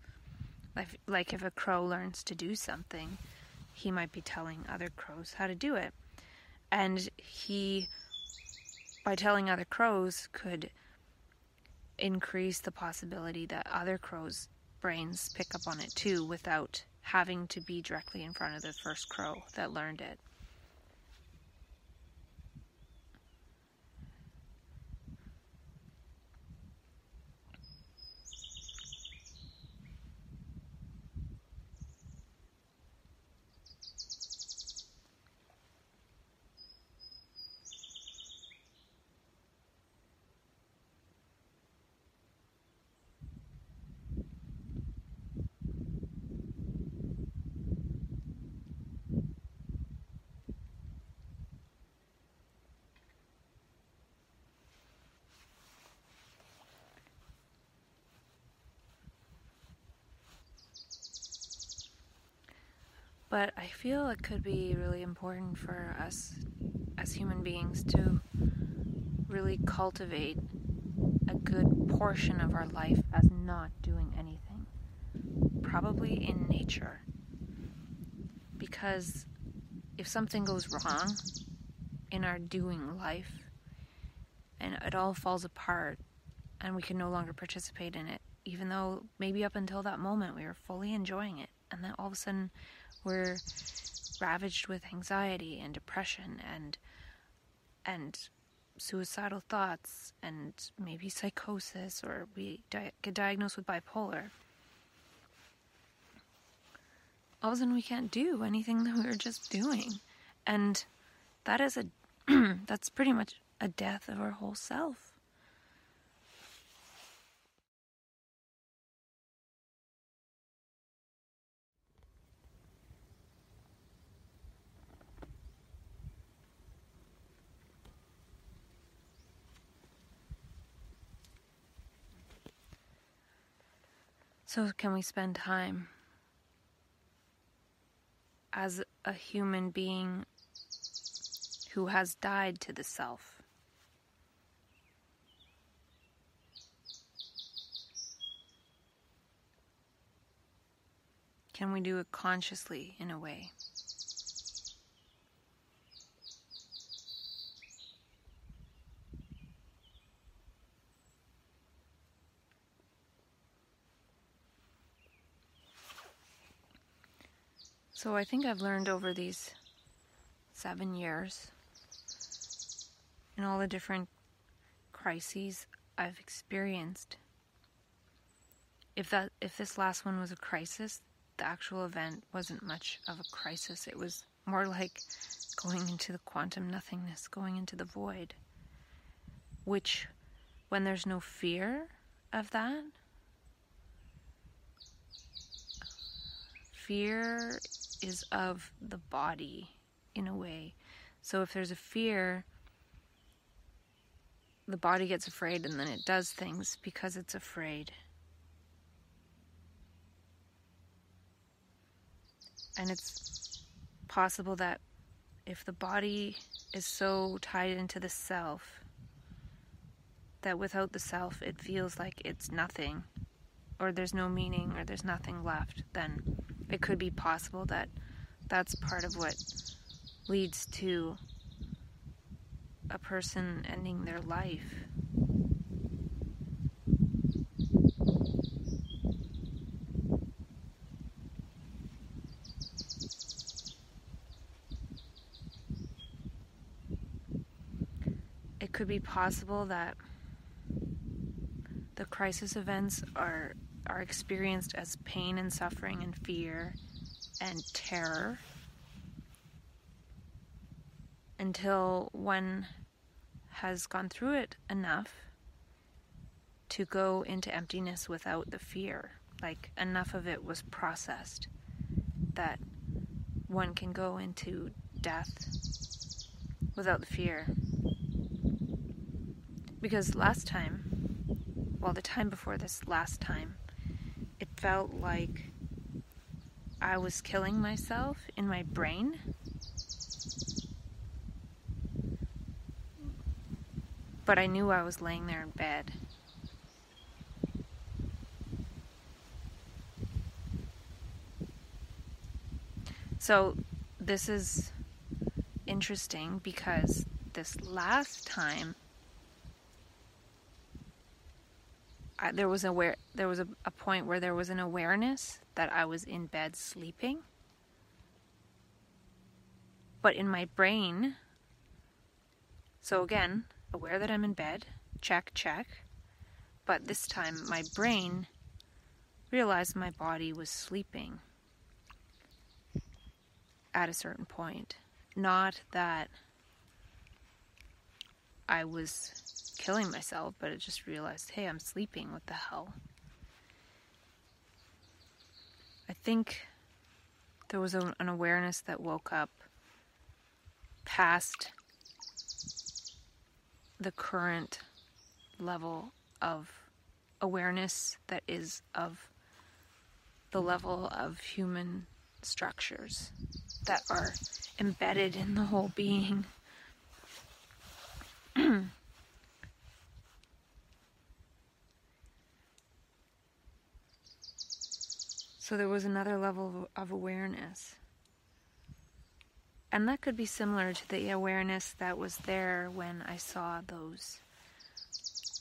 Speaker 1: Like, like if a crow learns to do something, he might be telling other crows how to do it. And he, by telling other crows, could increase the possibility that other crows' brains pick up on it too without having to be directly in front of the first crow that learned it. But I feel it could be really important for us as human beings to really cultivate a good portion of our life as not doing anything. Probably in nature. Because if something goes wrong in our doing life and it all falls apart and we can no longer participate in it, even though maybe up until that moment we were fully enjoying it, and then all of a sudden we're ravaged with anxiety and depression and and suicidal thoughts and maybe psychosis or we di- get diagnosed with bipolar. All of a sudden we can't do anything that we were just doing. And that is a <clears throat> that's pretty much a death of our whole self So, can we spend time as a human being who has died to the self? Can we do it consciously in a way? So I think I've learned over these seven years in all the different crises I've experienced. If that if this last one was a crisis, the actual event wasn't much of a crisis. It was more like going into the quantum nothingness, going into the void. Which when there's no fear of that, fear is of the body in a way. So if there's a fear, the body gets afraid and then it does things because it's afraid. And it's possible that if the body is so tied into the self, that without the self it feels like it's nothing, or there's no meaning, or there's nothing left, then it could be possible that that's part of what leads to a person ending their life. It could be possible that the crisis events are are experienced as pain and suffering and fear and terror until one has gone through it enough to go into emptiness without the fear. Like enough of it was processed that one can go into death without the fear. Because last time, well, the time before this last time, it felt like I was killing myself in my brain. But I knew I was laying there in bed. So, this is interesting because this last time I, there was aware there was a, a point where there was an awareness that I was in bed sleeping. But in my brain, so again, aware that I'm in bed, check, check. But this time my brain realized my body was sleeping at a certain point. Not that I was killing myself, but I just realized, hey, I'm sleeping. What the hell? I think there was an awareness that woke up past the current level of awareness that is of the level of human structures that are embedded in the whole being. <clears throat> So there was another level of awareness. And that could be similar to the awareness that was there when I saw those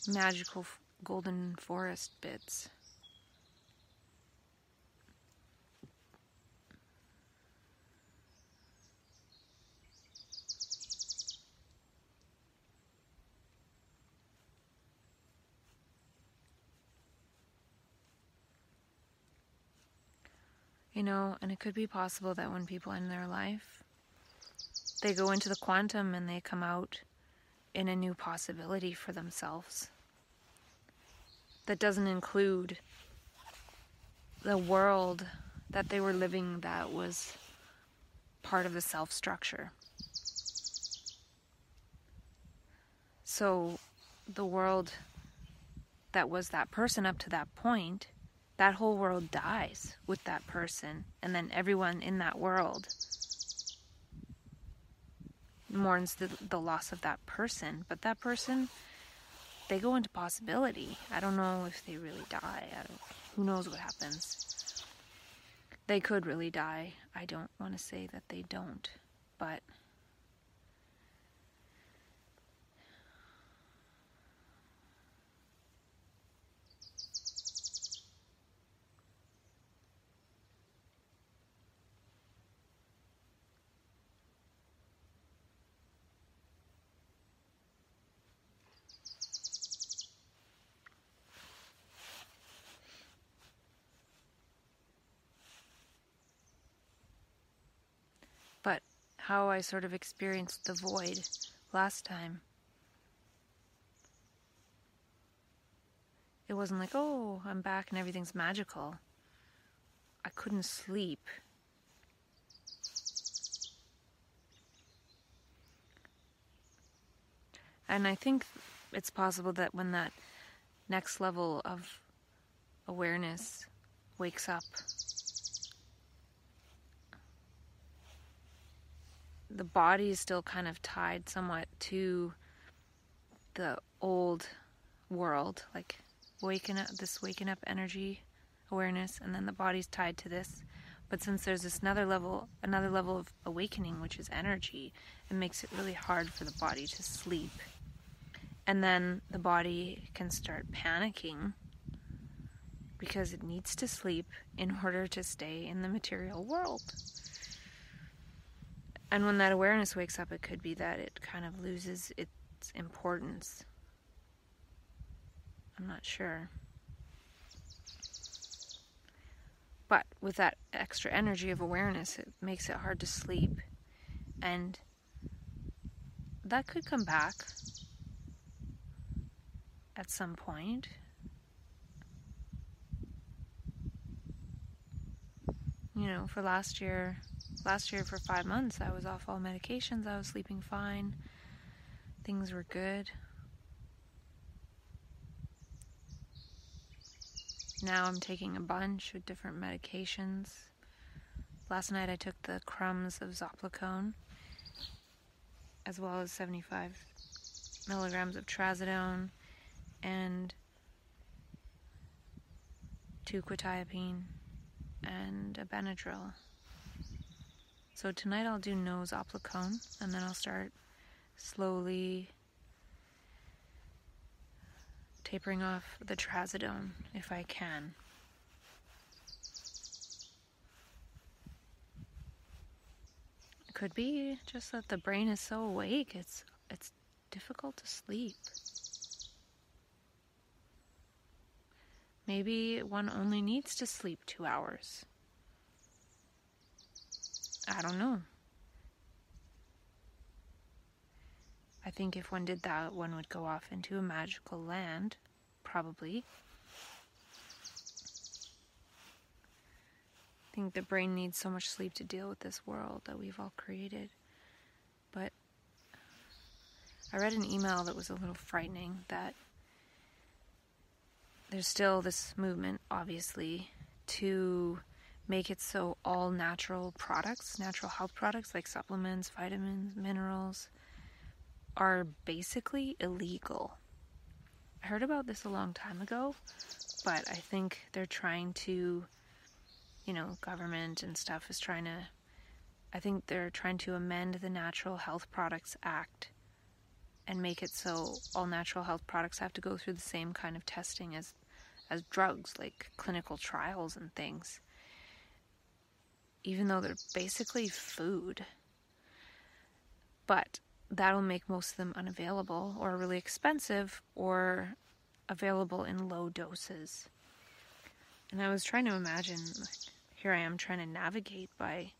Speaker 1: magical golden forest bits. You know, and it could be possible that when people end their life, they go into the quantum and they come out in a new possibility for themselves. That doesn't include the world that they were living that was part of the self structure. So, the world that was that person up to that point that whole world dies with that person, and then everyone in that world mourns the, the loss of that person. But that person, they go into possibility. I don't know if they really die. who knows what happens. they could really die. I don't want to say that they don't, but but how I sort of experienced the void last time. It wasn't like, oh, I'm back and everything's magical. I couldn't sleep. And I think it's possible that when that next level of awareness wakes up, the body is still kind of tied somewhat to the old world, like waking up this waking up energy awareness and then the body's tied to this. But since there's this another level another level of awakening which is energy it makes it really hard for the body to sleep. And then the body can start panicking because it needs to sleep in order to stay in the material world and when that awareness wakes up, it could be that it kind of loses its importance. I'm not sure. But with that extra energy of awareness, it makes it hard to sleep. And that could come back at some point. You know, for last year, last year for five months, I was off all medications. I was sleeping fine. Things were good. Now I'm taking a bunch of different medications. Last night I took the crumbs of Zopiclone, as well as 75 milligrams of trazodone and two quetiapine and a Benadryl. So tonight I'll do no Zopiclone and then I'll start slowly tapering off the trazodone if I can. Could be just that the brain is so awake it's it's difficult to sleep. Maybe one only needs to sleep 2 hours. I don't know. I think if one did that, one would go off into a magical land, probably. I think the brain needs so much sleep to deal with this world that we've all created. But I read an email that was a little frightening that there's still this movement, obviously, to make it so all natural products, natural health products like supplements, vitamins, minerals, are basically illegal. I heard about this a long time ago, but I think they're trying to, you know, government and stuff is trying to, I think they're trying to amend the Natural Health Products Act and make it so all natural health products have to go through the same kind of testing as as drugs like clinical trials and things even though they're basically food. But that'll make most of them unavailable or really expensive or available in low doses. And I was trying to imagine like, here I am trying to navigate by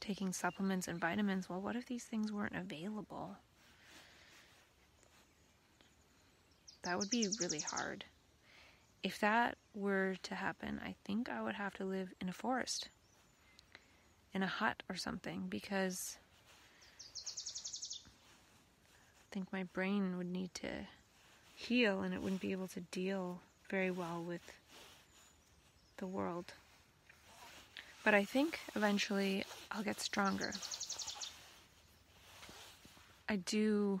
Speaker 1: taking supplements and vitamins. Well, what if these things weren't available? That would be really hard. If that were to happen, I think I would have to live in a forest in a hut or something because I think my brain would need to heal and it wouldn't be able to deal very well with the world. But I think eventually I'll get stronger. I do.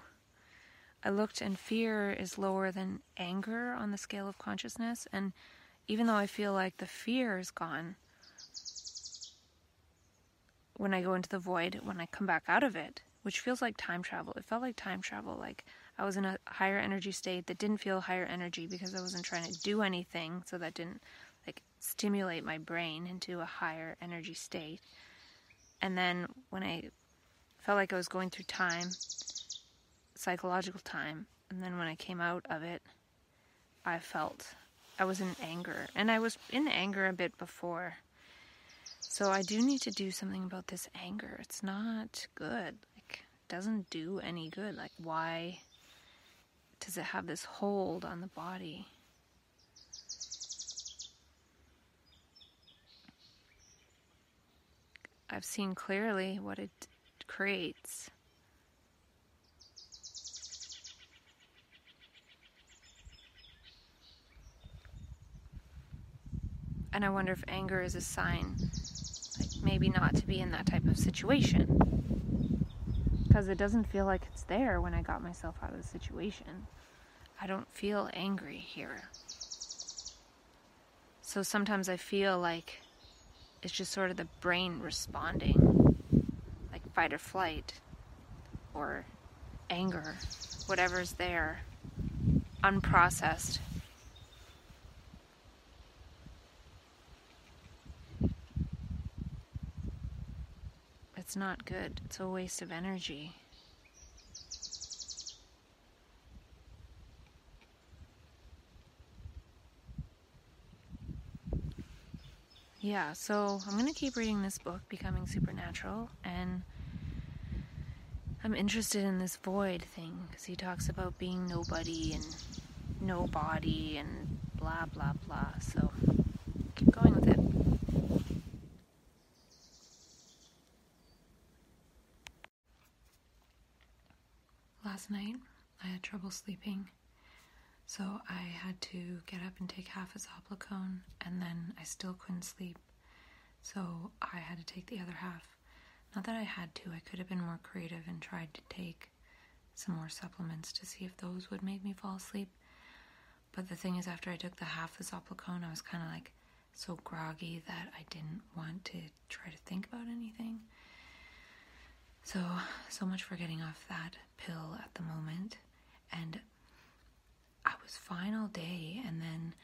Speaker 1: I looked and fear is lower than anger on the scale of consciousness. And even though I feel like the fear is gone, when I go into the void, when I come back out of it, which feels like time travel. It felt like time travel. Like I was in a higher energy state that didn't feel higher energy because I wasn't trying to do anything, so that didn't like stimulate my brain into a higher energy state. And then when I felt like I was going through time, psychological time, and then when I came out of it, I felt I was in anger. And I was in anger a bit before. So I do need to do something about this anger. It's not good. Like it doesn't do any good. Like why does it have this hold on the body? I've seen clearly what it creates. And I wonder if anger is a sign, maybe not to be in that type of situation. Because it doesn't feel like it's there when I got myself out of the situation. I don't feel angry here. So sometimes I feel like it's just sort of the brain responding, like fight or flight, or anger, whatever's there, unprocessed. It's not good. It's a waste of energy. Yeah, so I'm going to keep reading this book, Becoming Supernatural, and I'm interested in this void thing because he talks about being nobody and no body and blah blah blah. So keep going with it. Last night I had trouble sleeping, so I had to get up and take half a Zopiclone, and then I still couldn't sleep, so I had to take the other half. Not that I had to, I could have been more creative and tried to take some more supplements to see if those would make me fall asleep. But the thing is, after I took the half the Zopiclone, I was kind of like so groggy that I didn't want to try to think about anything. So, so much for getting off that pill at the moment. And I was fine all day, and then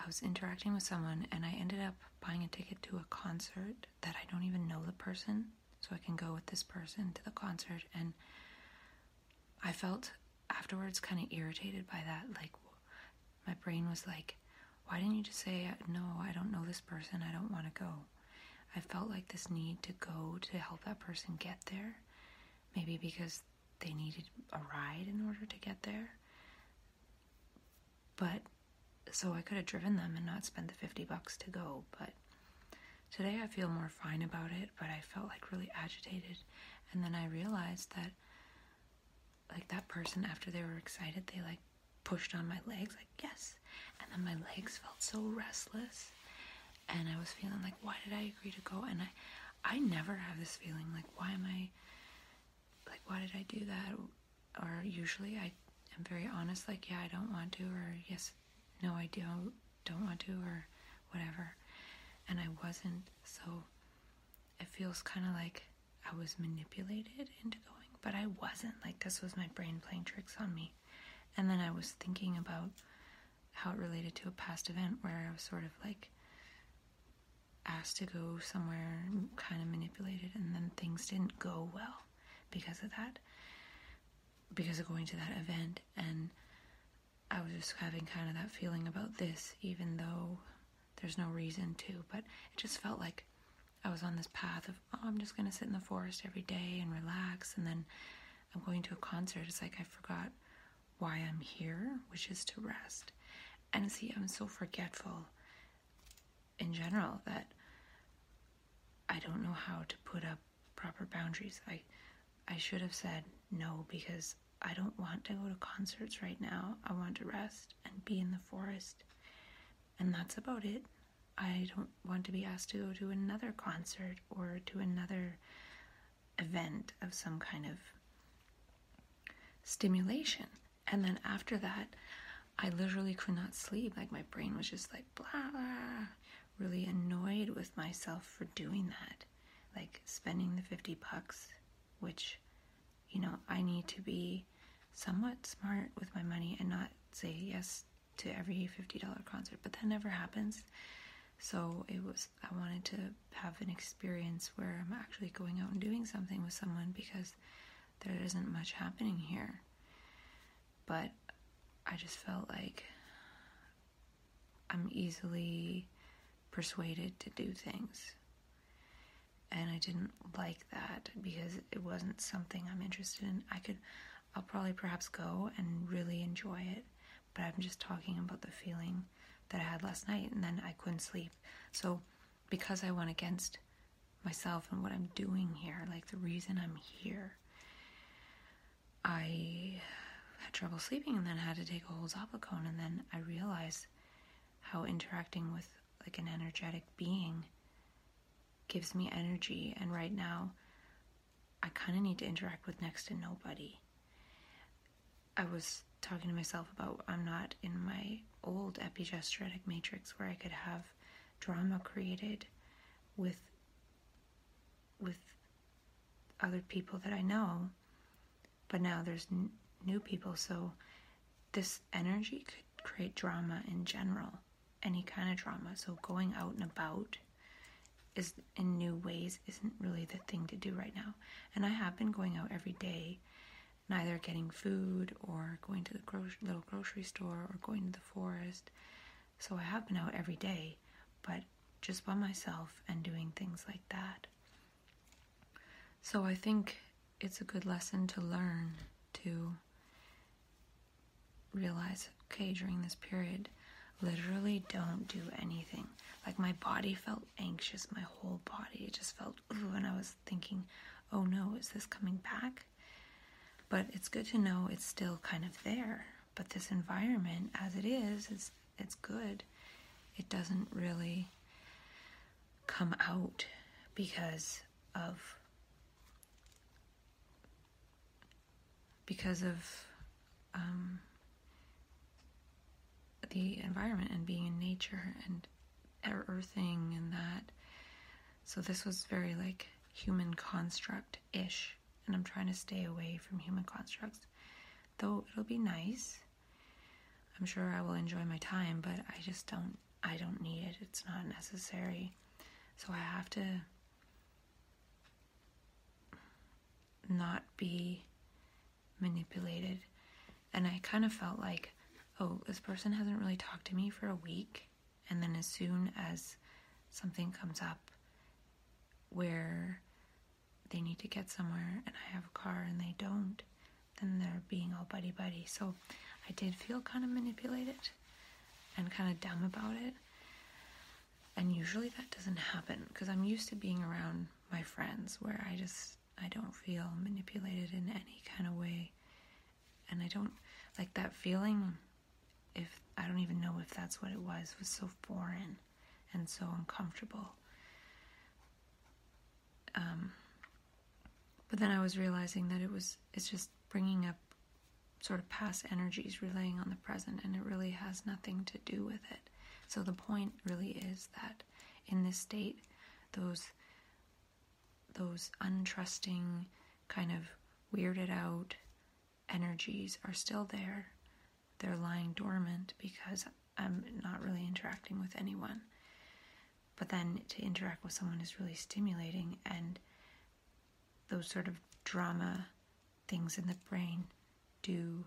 Speaker 1: I was interacting with someone, and I ended up buying a ticket to a concert that I don't even know the person so I can go with this person to the concert. And I felt afterwards kind of irritated by that. Like, my brain was like, why didn't you just say, no, I don't know this person, I don't want to go? I felt like this need to go to help that person get there. Maybe because they needed a ride in order to get there. But so I could have driven them and not spent the 50 bucks to go. But Today I feel more fine about it, but I felt like really agitated. And then I realized that, like, that person, after they were excited, they like pushed on my legs, like, yes. And then my legs felt so restless. And I was feeling like, why did I agree to go? And I, I never have this feeling like, why am I, like, why did I do that? Or usually I am very honest, like, yeah, I don't want to, or yes, no, I don't, don't want to, or whatever and I wasn't. So it feels kind of like I was manipulated into going, but I wasn't. Like this was my brain playing tricks on me. And then I was thinking about how it related to a past event where I was sort of like asked to go somewhere, kind of manipulated, and then things didn't go well because of that, because of going to that event. And I was just having kind of that feeling about this, even though there's no reason to, but it just felt like I was on this path of, oh, I'm just going to sit in the forest every day and relax. And then I'm going to a concert. It's like I forgot why I'm here, which is to rest. And see, I'm so forgetful in general that I don't know how to put up proper boundaries. I I should have said no because I don't want to go to concerts right now. I want to rest and be in the forest. And that's about it. I don't want to be asked to go to another concert or to another event of some kind of stimulation. And then after that, I literally could not sleep. Like my brain was just like blah, blah really annoyed with myself for doing that. like spending the 50 bucks, which, you know, I need to be somewhat smart with my money and not say yes to every $50 concert, but that never happens. So it was, I wanted to have an experience where I'm actually going out and doing something with someone because there isn't much happening here. But I just felt like I'm easily persuaded to do things. And I didn't like that because it wasn't something I'm interested in. I could, I'll probably perhaps go and really enjoy it, but I'm just talking about the feeling that I had last night and then I couldn't sleep. So, because I went against myself and what I'm doing here, like the reason I'm here, I had trouble sleeping and then had to take a whole Zopiclone. And then I realized how interacting with like an energetic being gives me energy. And right now, I kind of need to interact with next to nobody. I was talking to myself about I'm not in my old epigenetic matrix where I could have drama created with with other people that I know, but now there's n- new people, so this energy could create drama in general, any kind of drama. So going out and about is in new ways isn't really the thing to do right now. And I have been going out every day neither getting food or going to the gro- little grocery store or going to the forest. So I have been out every day, but just by myself and doing things like that. So I think it's a good lesson to learn to realize okay, during this period, literally don't do anything. Like my body felt anxious, my whole body. It just felt, ooh, and I was thinking, oh no, is this coming back? But it's good to know it's still kind of there. But this environment, as it is, it's, it's good. It doesn't really come out because of because of um, the environment and being in nature and earthing and that. So this was very like human construct ish and I'm trying to stay away from human constructs. Though it'll be nice. I'm sure I will enjoy my time, but I just don't I don't need it. It's not necessary. So I have to not be manipulated. And I kind of felt like, oh, this person hasn't really talked to me for a week. And then as soon as something comes up where they need to get somewhere and I have a car and they don't, then they're being all buddy buddy. So I did feel kind of manipulated and kind of dumb about it. And usually that doesn't happen because I'm used to being around my friends where I just I don't feel manipulated in any kind of way. And I don't like that feeling if I don't even know if that's what it was was so foreign and so uncomfortable. Um but then I was realizing that it was it's just bringing up sort of past energies relaying on the present and it really has nothing to do with it. So the point really is that in this state those those untrusting kind of weirded out energies are still there. They're lying dormant because I'm not really interacting with anyone. But then to interact with someone is really stimulating and those sort of drama things in the brain do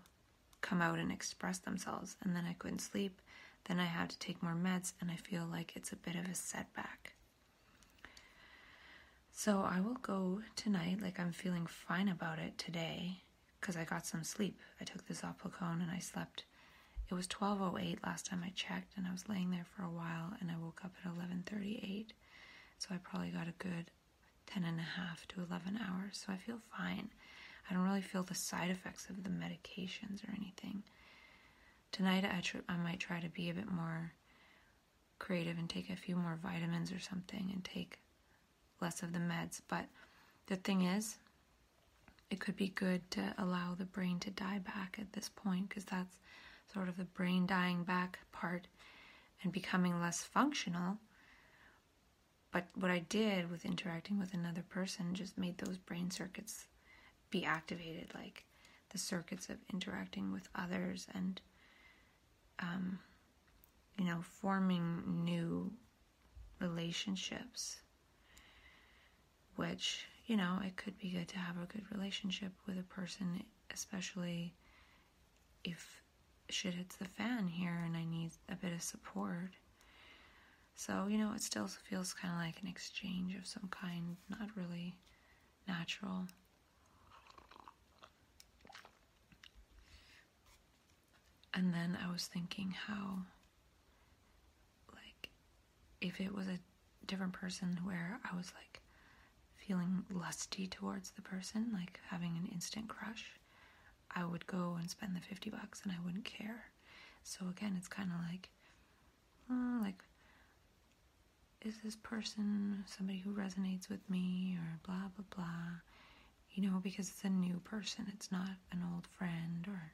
Speaker 1: come out and express themselves. And then I couldn't sleep. Then I had to take more meds, and I feel like it's a bit of a setback. So I will go tonight, like I'm feeling fine about it today, because I got some sleep. I took the Zopiclone and I slept. It was 12:08 last time I checked, and I was laying there for a while, and I woke up at 11:38. So I probably got a good 10 and a half to 11 hours, so I feel fine. I don't really feel the side effects of the medications or anything. Tonight, I, tr- I might try to be a bit more creative and take a few more vitamins or something and take less of the meds. But the thing is, it could be good to allow the brain to die back at this point because that's sort of the brain dying back part and becoming less functional but what I did with interacting with another person just made those brain circuits be activated, like the circuits of interacting with others and, um, you know, forming new relationships. Which, you know, it could be good to have a good relationship with a person, especially if shit hits the fan here and I need a bit of support. So, you know, it still feels kind of like an exchange of some kind, not really natural. And then I was thinking how, like, if it was a different person where I was like feeling lusty towards the person, like having an instant crush, I would go and spend the 50 bucks and I wouldn't care. So again, it's kind of like, like, is this person somebody who resonates with me or blah, blah, blah? You know, because it's a new person, it's not an old friend or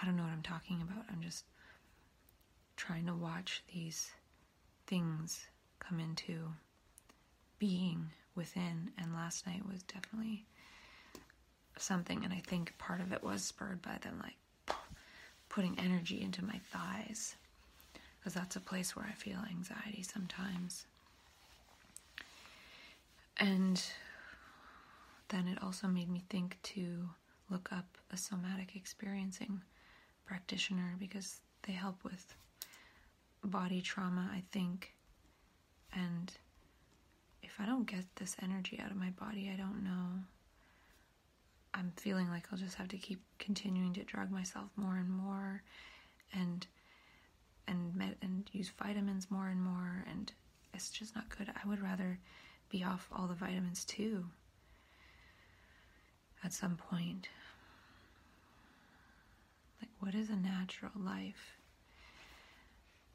Speaker 1: I don't know what I'm talking about. I'm just trying to watch these things come into being within. And last night was definitely something. And I think part of it was spurred by them, like putting energy into my thighs. Because that's a place where I feel anxiety sometimes. And then it also made me think to look up a somatic experiencing practitioner because they help with body trauma, I think. And if I don't get this energy out of my body, I don't know. I'm feeling like I'll just have to keep continuing to drug myself more and more and and med- and use vitamins more and more and it's just not good. I would rather be off all the vitamins too at some point. Like, what is a natural life?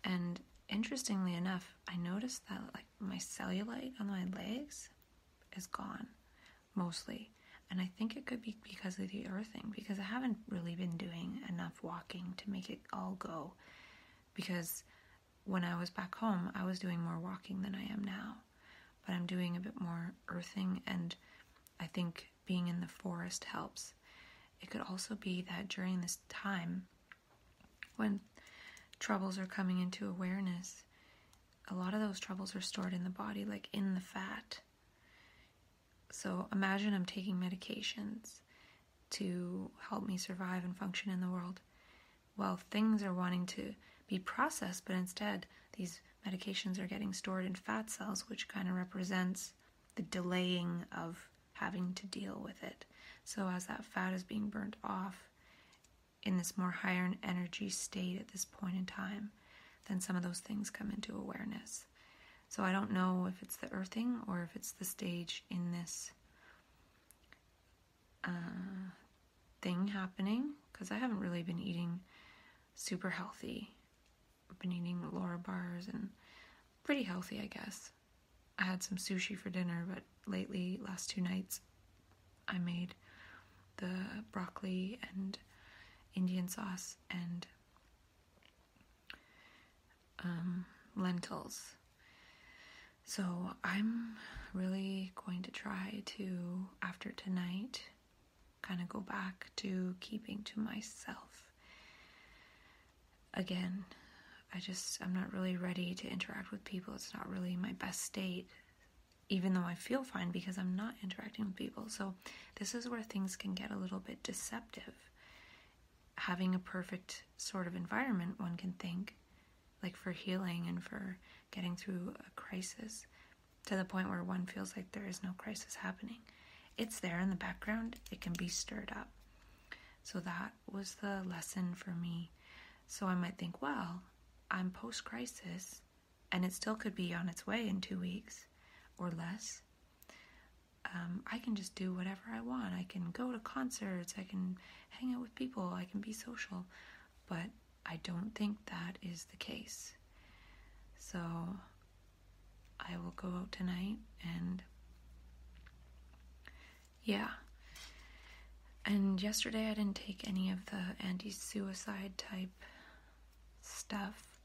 Speaker 1: And interestingly enough, I noticed that like my cellulite on my legs is gone mostly. And I think it could be because of the earthing, because I haven't really been doing enough walking to make it all go. Because when I was back home, I was doing more walking than I am now. But I'm doing a bit more earthing, and I think being in the forest helps. It could also be that during this time, when troubles are coming into awareness, a lot of those troubles are stored in the body, like in the fat. So imagine I'm taking medications to help me survive and function in the world. Well, things are wanting to be processed, but instead, these medications are getting stored in fat cells, which kind of represents the delaying of having to deal with it. So, as that fat is being burnt off in this more higher energy state at this point in time, then some of those things come into awareness. So, I don't know if it's the earthing or if it's the stage in this uh, thing happening, because I haven't really been eating super healthy. I've been eating Larabars and pretty healthy, I guess. I had some sushi for dinner, but lately, last two nights, I made the broccoli and Indian sauce and um, lentils. So I'm really going to try to, after tonight, kind of go back to keeping to myself. Again, I just, I'm not really ready to interact with people. It's not really my best state even though I feel fine because I'm not interacting with people. So, this is where things can get a little bit deceptive. Having a perfect sort of environment, one can think, like for healing and for getting through a crisis to the point where one feels like there is no crisis happening. It's there in the background, it can be stirred up. So, that was the lesson for me. So, I might think, well, I'm post crisis and it still could be on its way in two weeks or less. Um, I can just do whatever I want. I can go to concerts, I can hang out with people, I can be social. But I don't think that is the case. So I will go out tonight and yeah. And yesterday I didn't take any of the anti suicide type stuff,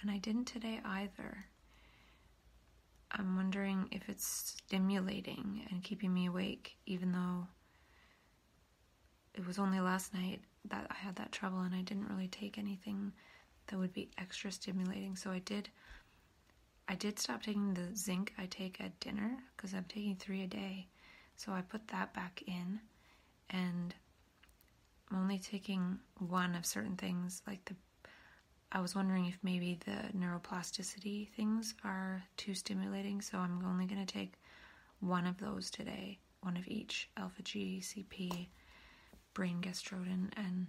Speaker 1: and I didn't today either I'm wondering if it's stimulating and keeping me awake, even though it was only last night that I had that trouble and I didn't really take anything that would be extra stimulating. So I did I did stop taking the zinc I take at dinner because I'm taking 3 a day. So I put that back in and I'm only taking one of certain things like the I was wondering if maybe the neuroplasticity things are too stimulating, so I'm only going to take one of those today, one of each alpha G, CP, brain gastrodin, and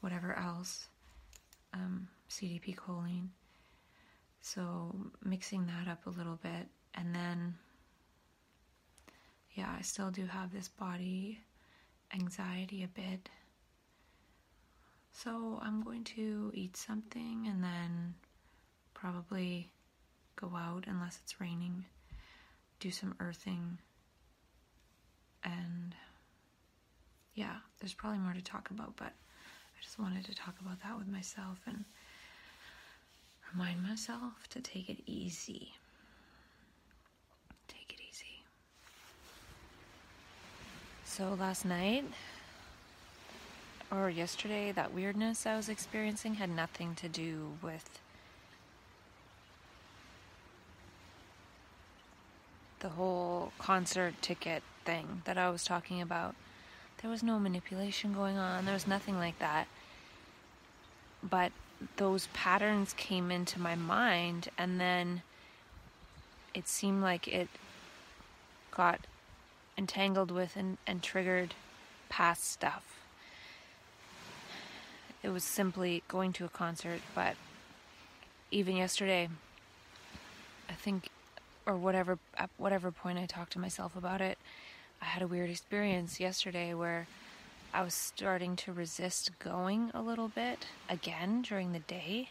Speaker 1: whatever else, um, CDP choline. So mixing that up a little bit, and then, yeah, I still do have this body anxiety a bit. So I'm going to eat something and then probably go out unless it's raining, do some earthing, and yeah, there's probably more to talk about, but I just wanted to talk about that with myself and remind myself to take it easy. Take it easy. So last night, or yesterday, that weirdness I was experiencing had nothing to do with the whole concert ticket thing that I was talking about. There was no manipulation going on, there was nothing like that. But those patterns came into my mind, and then it seemed like it got entangled with and, and triggered past stuff. It was simply going to a concert, but even yesterday, I think, or whatever, at whatever point I talked to myself about it, I had a weird experience yesterday where I was starting to resist going a little bit again during the day.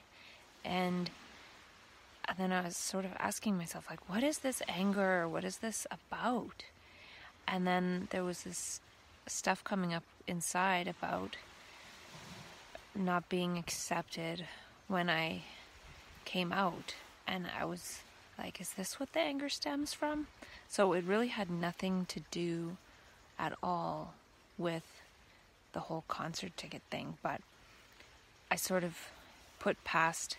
Speaker 1: And, then I was sort of asking myself, like, what is this anger? What is this about? And then there was this stuff coming up inside about not being accepted when I came out. And I was like, is this what the anger stems from? So it really had nothing to do at all with the whole concert ticket thing. But I sort of put past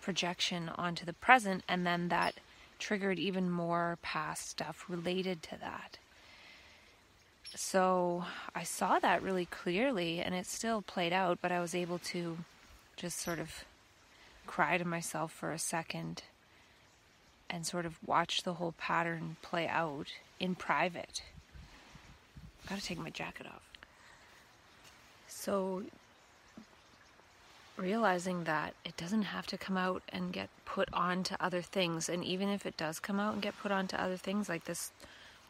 Speaker 1: projection onto the present, and then that triggered even more past stuff related to that so I saw that really clearly, and it still played out, but I was able to just sort of cry to myself for a second and sort of watch the whole pattern play out in private. Gotta take my jacket off. So, realizing that it doesn't have to come out and get put onto other things, and even if it does come out and get put onto other things, like this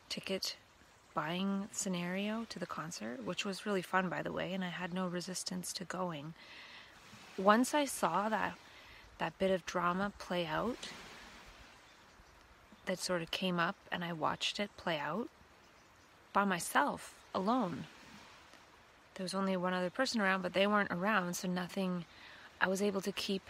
Speaker 1: ticket buying scenario to the concert, which was really fun, by the way, and I had no resistance to going. Once I saw that that bit of drama play out, that sort of came up, and I watched it play out by myself, alone. There was only one other person around, but they weren't around, so nothing. I was able to keep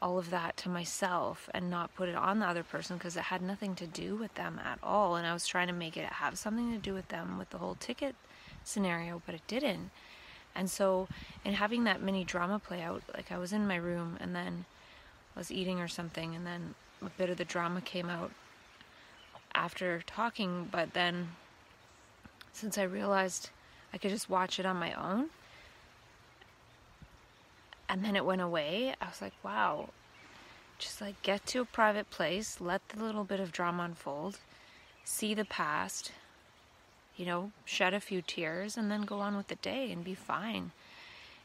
Speaker 1: all of that to myself and not put it on the other person because it had nothing to do with them at all. And I was trying to make it have something to do with them with the whole ticket scenario, but it didn't. And so, in having that mini drama play out, like I was in my room and then I was eating or something, and then a bit of the drama came out after talking, but then since I realized I could just watch it on my own, and then it went away. I was like, wow. Just like get to a private place, let the little bit of drama unfold, see the past, you know, shed a few tears, and then go on with the day and be fine.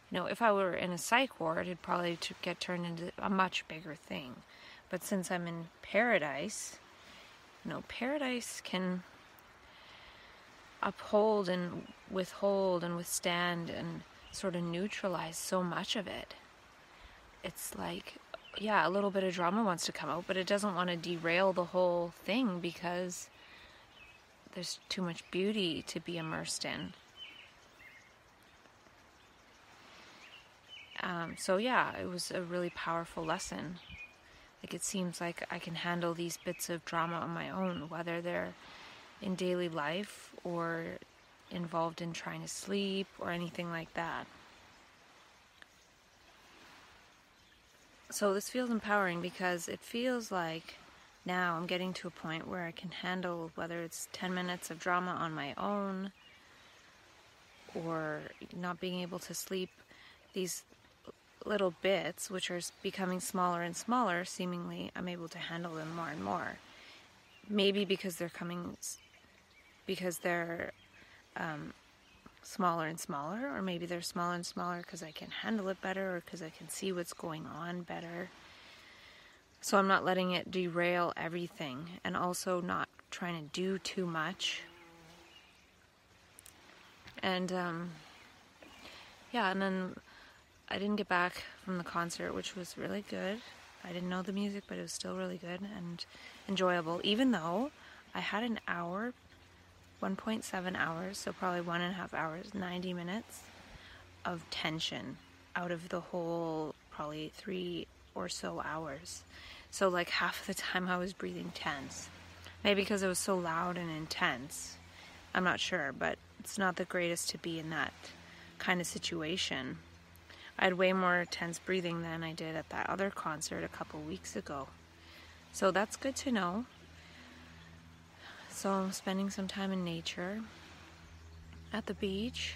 Speaker 1: You know, if I were in a psych ward, it'd probably get turned into a much bigger thing. But since I'm in paradise, you know, paradise can uphold and withhold and withstand and sort of neutralize so much of it. It's like, yeah, a little bit of drama wants to come out, but it doesn't want to derail the whole thing because there's too much beauty to be immersed in. Um, so, yeah, it was a really powerful lesson. Like it seems like I can handle these bits of drama on my own, whether they're in daily life or involved in trying to sleep or anything like that. So this feels empowering because it feels like now I'm getting to a point where I can handle whether it's 10 minutes of drama on my own or not being able to sleep, these little bits, which are becoming smaller and smaller, seemingly I'm able to handle them more and more. Maybe because they're coming, because they're um, smaller and smaller, or maybe they're smaller and smaller because I can handle it better or because I can see what's going on better. So I'm not letting it derail everything and also not trying to do too much. And um, yeah, and then I didn't get back from the concert, which was really good. I didn't know the music, but it was still really good and enjoyable, even though I had an hour 1.7 hours, so probably one and a half hours, 90 minutes of tension out of the whole probably three or so hours. So, like half the time I was breathing tense. Maybe because it was so loud and intense. I'm not sure, but it's not the greatest to be in that kind of situation. I had way more tense breathing than I did at that other concert a couple weeks ago. So that's good to know. So I'm spending some time in nature at the beach.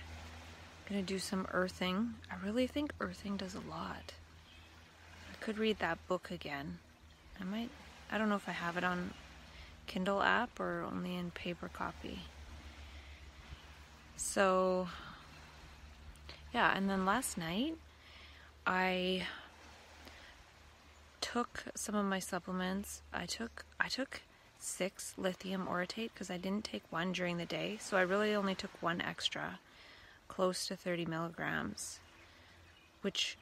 Speaker 1: Gonna do some earthing. I really think earthing does a lot. I could read that book again. I might, I don't know if I have it on Kindle app or only in paper copy. So, yeah, and then last night I took some of my supplements. I took I took six lithium orotate because I didn't take one during the day, so I really only took one extra, close to 30 milligrams, which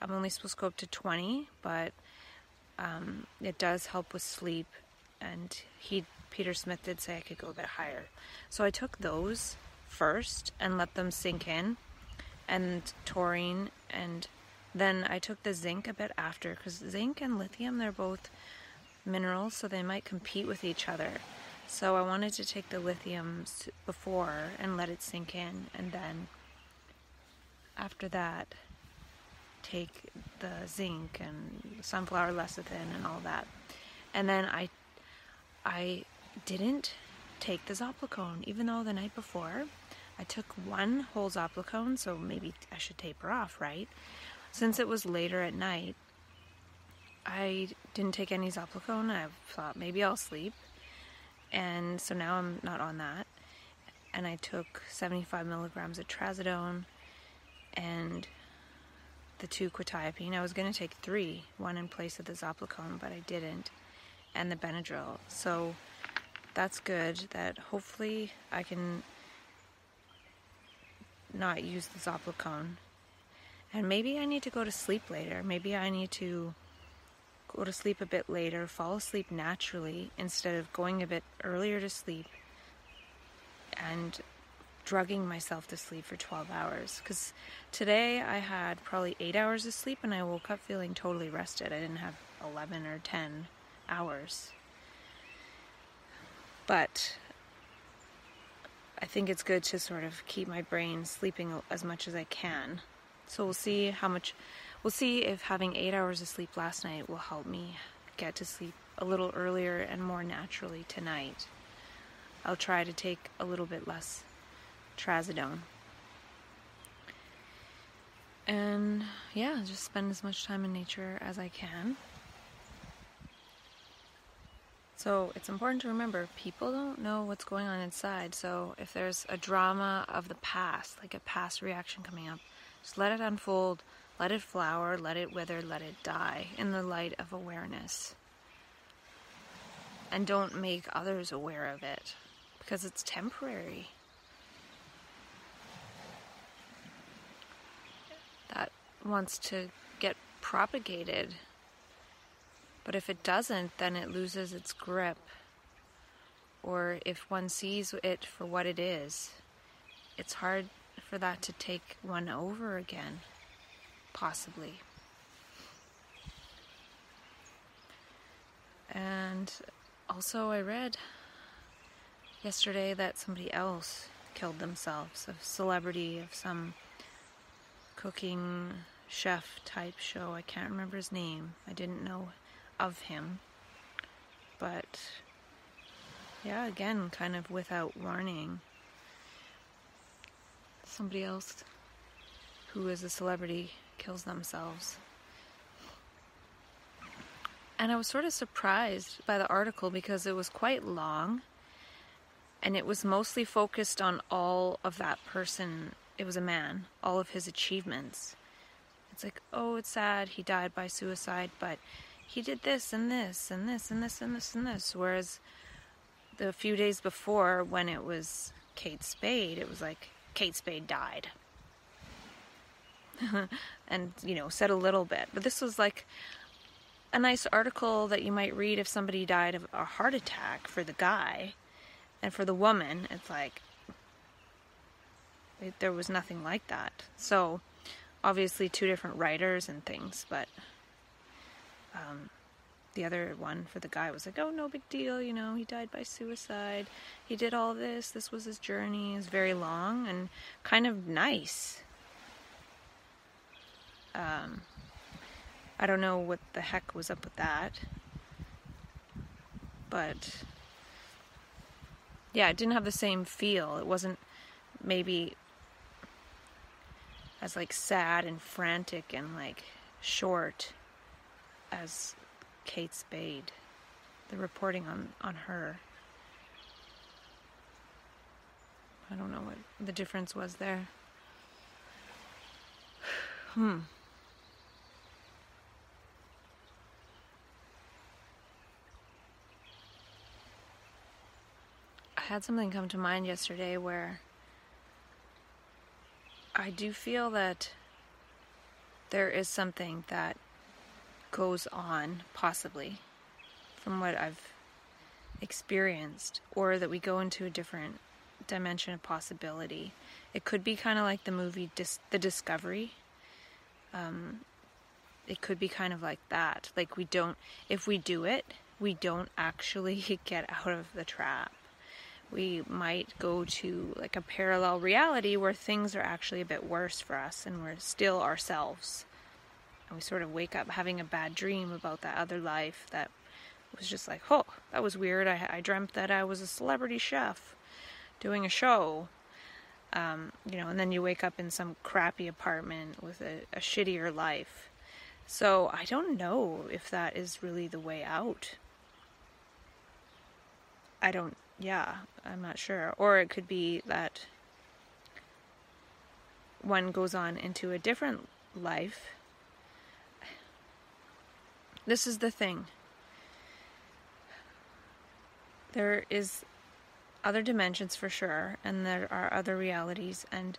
Speaker 1: I'm only supposed to go up to 20, but um, it does help with sleep. And he, Peter Smith, did say I could go a bit higher, so I took those first and let them sink in, and taurine, and then I took the zinc a bit after because zinc and lithium they're both minerals, so they might compete with each other. So I wanted to take the lithium before and let it sink in, and then after that, take the zinc and sunflower lecithin and all that. And then I, I didn't take the Zopiclone, even though the night before I took one whole Zopiclone, so maybe I should taper off, right? Since it was later at night, I didn't take any Zopiclone. I thought maybe I'll sleep. And so now I'm not on that. And I took 75 milligrams of trazodone and the two quetiapine. I was going to take three, one in place of the Zopiclone, but I didn't. And the Benadryl. So that's good that hopefully I can not use the Zopiclone. And maybe I need to go to sleep later. Maybe I need to go to sleep a bit later, fall asleep naturally instead of going a bit earlier to sleep and drugging myself to sleep for 12 hours. Because today I had probably 8 hours of sleep and I woke up feeling totally rested. I didn't have 11 or 10 hours. But I think it's good to sort of keep my brain sleeping as much as I can. So we'll see how much We'll see if having eight hours of sleep last night will help me get to sleep a little earlier and more naturally tonight. I'll try to take a little bit less trazodone. And yeah, just spend as much time in nature as I can. So it's important to remember people don't know what's going on inside. So if there's a drama of the past, like a past reaction coming up, just let it unfold let it flower, let it wither, let it die in the light of awareness. And don't make others aware of it because it's temporary. That wants to get propagated. But if it doesn't, then it loses its grip. Or if one sees it for what it is, it's hard for that to take one over again possibly. And also, I read yesterday that somebody else killed themselves, a celebrity of some cooking chef type show. I can't remember his name. I didn't know of him. But yeah, again, kind of without warning. Somebody else who is a celebrity kills themselves. And I was sort of surprised by the article because it was quite long and it was mostly focused on all of that person. It was a man, all of his achievements. It's like, oh, it's sad he died by suicide, but he did this and this and this and this and this and this. Whereas the few days before, when it was Kate Spade, it was like Kate Spade died. <laughs> and, you know, said a little bit. But this was like a nice article that you might read if somebody died of a heart attack for the guy. And for the woman, it's like it, there was nothing like that. So, obviously, two different writers and things, but um, the other one for the guy was like, oh, no big deal, you know, he died by suicide. He did all this. This was his journey. It was very long and kind of nice. Um, I don't know what the heck was up with that. But yeah, it didn't have the same feel. It wasn't maybe as like sad and frantic and like short as Kate Spade. The reporting on on her. I don't know what the difference was there. <sighs> Hmm. I had something come to mind yesterday where I do feel that there is something that goes on, possibly, from what I've experienced, or that we go into a different dimension of possibility. It could be kind of like the movie Dis- The Discovery. Um, it could be kind of like that. Like, we don't, if we do it, we don't actually <laughs> get out of the trap. We might go to like a parallel reality where things are actually a bit worse for us and we're still ourselves and we sort of wake up having a bad dream about that other life that was just like, oh, that was weird. I, I dreamt that I was a celebrity chef doing a show. Um, you know, and then you wake up in some crappy apartment with a, a shittier life. So I don't know if that is really the way out. I don't, yeah, I'm not sure. Or it could be that one goes on into a different life this is the thing. There is other dimensions for sure, and there are other realities, and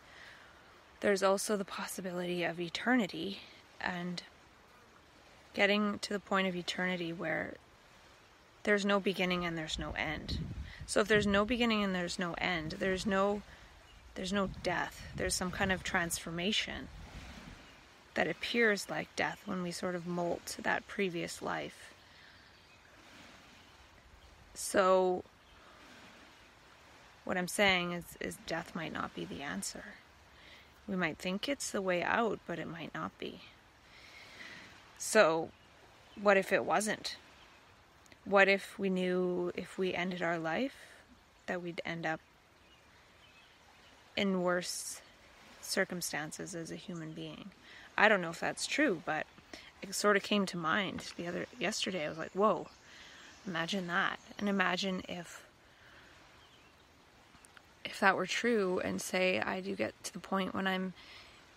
Speaker 1: there's also the possibility of eternity and getting to the point of eternity where there's no beginning and there's no end. So if there's no beginning and there's no end, there's no there's no death. There's some kind of transformation that appears like death when we sort of molt that previous life. So, what I'm saying is, is death might not be the answer. We might think it's the way out, but it might not be. So, what if it wasn't? What if we knew if we ended our life that we'd end up in worse circumstances as a human being? I don't know if that's true, but it sort of came to mind the other yesterday. I was like, "Whoa, imagine that!" And imagine if if that were true, and say I do get to the point when I'm,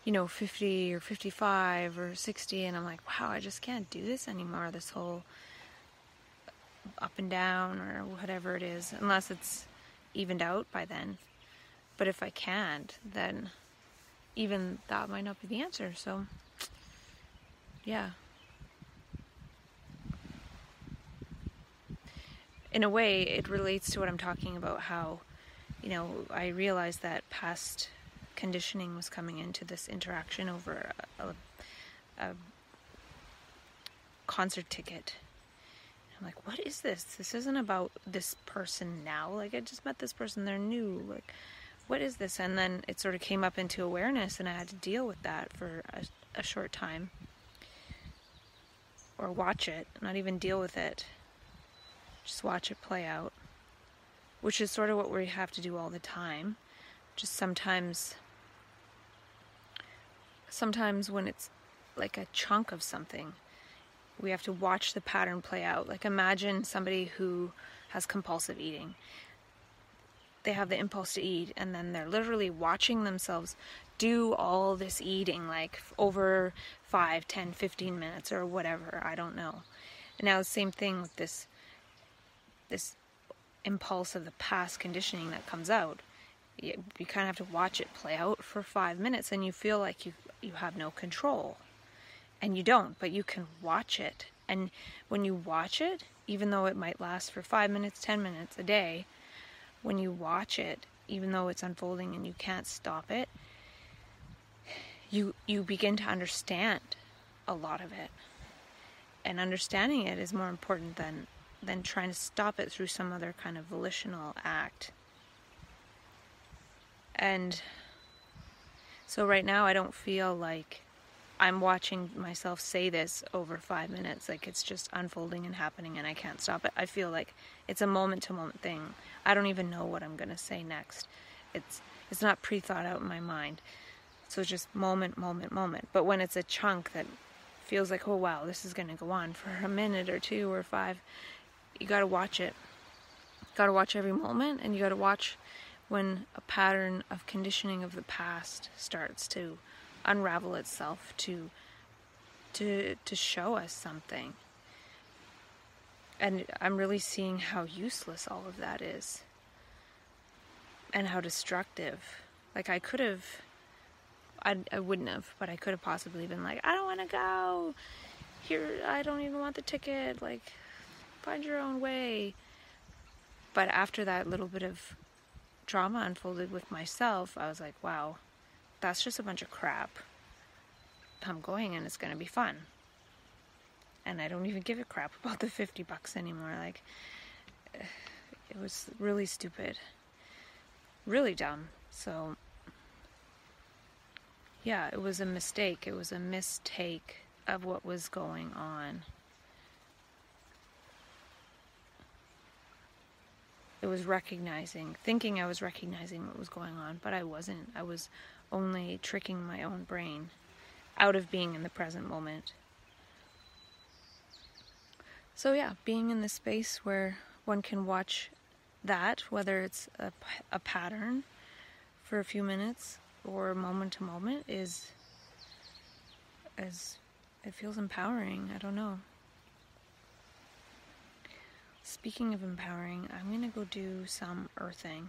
Speaker 1: you know, 50 or 55 or 60, and I'm like, "Wow, I just can't do this anymore." This whole up and down or whatever it is, unless it's evened out by then. But if I can't, then even that might not be the answer. So, yeah. In a way, it relates to what I'm talking about how, you know, I realized that past conditioning was coming into this interaction over a, a concert ticket. I'm like, what is this? This isn't about this person now. Like, I just met this person, they're new. Like, what is this? And then it sort of came up into awareness, and I had to deal with that for a, a short time. Or watch it, not even deal with it. Just watch it play out. Which is sort of what we have to do all the time. Just sometimes, sometimes when it's like a chunk of something, we have to watch the pattern play out. Like imagine somebody who has compulsive eating. They have the impulse to eat and then they're literally watching themselves do all this eating like over 5, 10, 15 minutes or whatever, I don't know. And now the same thing with this this impulse of the past conditioning that comes out. You, you kind of have to watch it play out for 5 minutes and you feel like you you have no control and you don't, but you can watch it. And when you watch it, even though it might last for five minutes, ten minutes a day, when you watch it, even though it's unfolding and you can't stop it, you you begin to understand a lot of it. And understanding it is more important than than trying to stop it through some other kind of volitional act. And so right now I don't feel like I'm watching myself say this over five minutes. Like it's just unfolding and happening and I can't stop it. I feel like it's a moment to moment thing. I don't even know what I'm gonna say next. It's it's not pre thought out in my mind. So it's just moment, moment, moment. But when it's a chunk that feels like, oh wow, this is gonna go on for a minute or two or five, you gotta watch it. You gotta watch every moment and you gotta watch when a pattern of conditioning of the past starts to unravel itself to to to show us something. And I'm really seeing how useless all of that is. And how destructive. Like I could have I, I wouldn't have, but I could have possibly been like, I don't want to go. Here, I don't even want the ticket. Like, find your own way. But after that little bit of drama unfolded with myself, I was like, wow, that's just a bunch of crap. I'm going and it's going to be fun. And I don't even give a crap about the 50 bucks anymore. Like, <sighs> it was really stupid. Really dumb. So, yeah, it was a mistake. It was a mistake of what was going on. It was recognizing, thinking I was recognizing what was going on, but I wasn't. I was only tricking my own brain out of being in the present moment. So, yeah, being in the space where one can watch that, whether it's a, a pattern for a few minutes or moment to moment, is as it feels empowering. I don't know. Speaking of empowering, I'm gonna go do some earthing.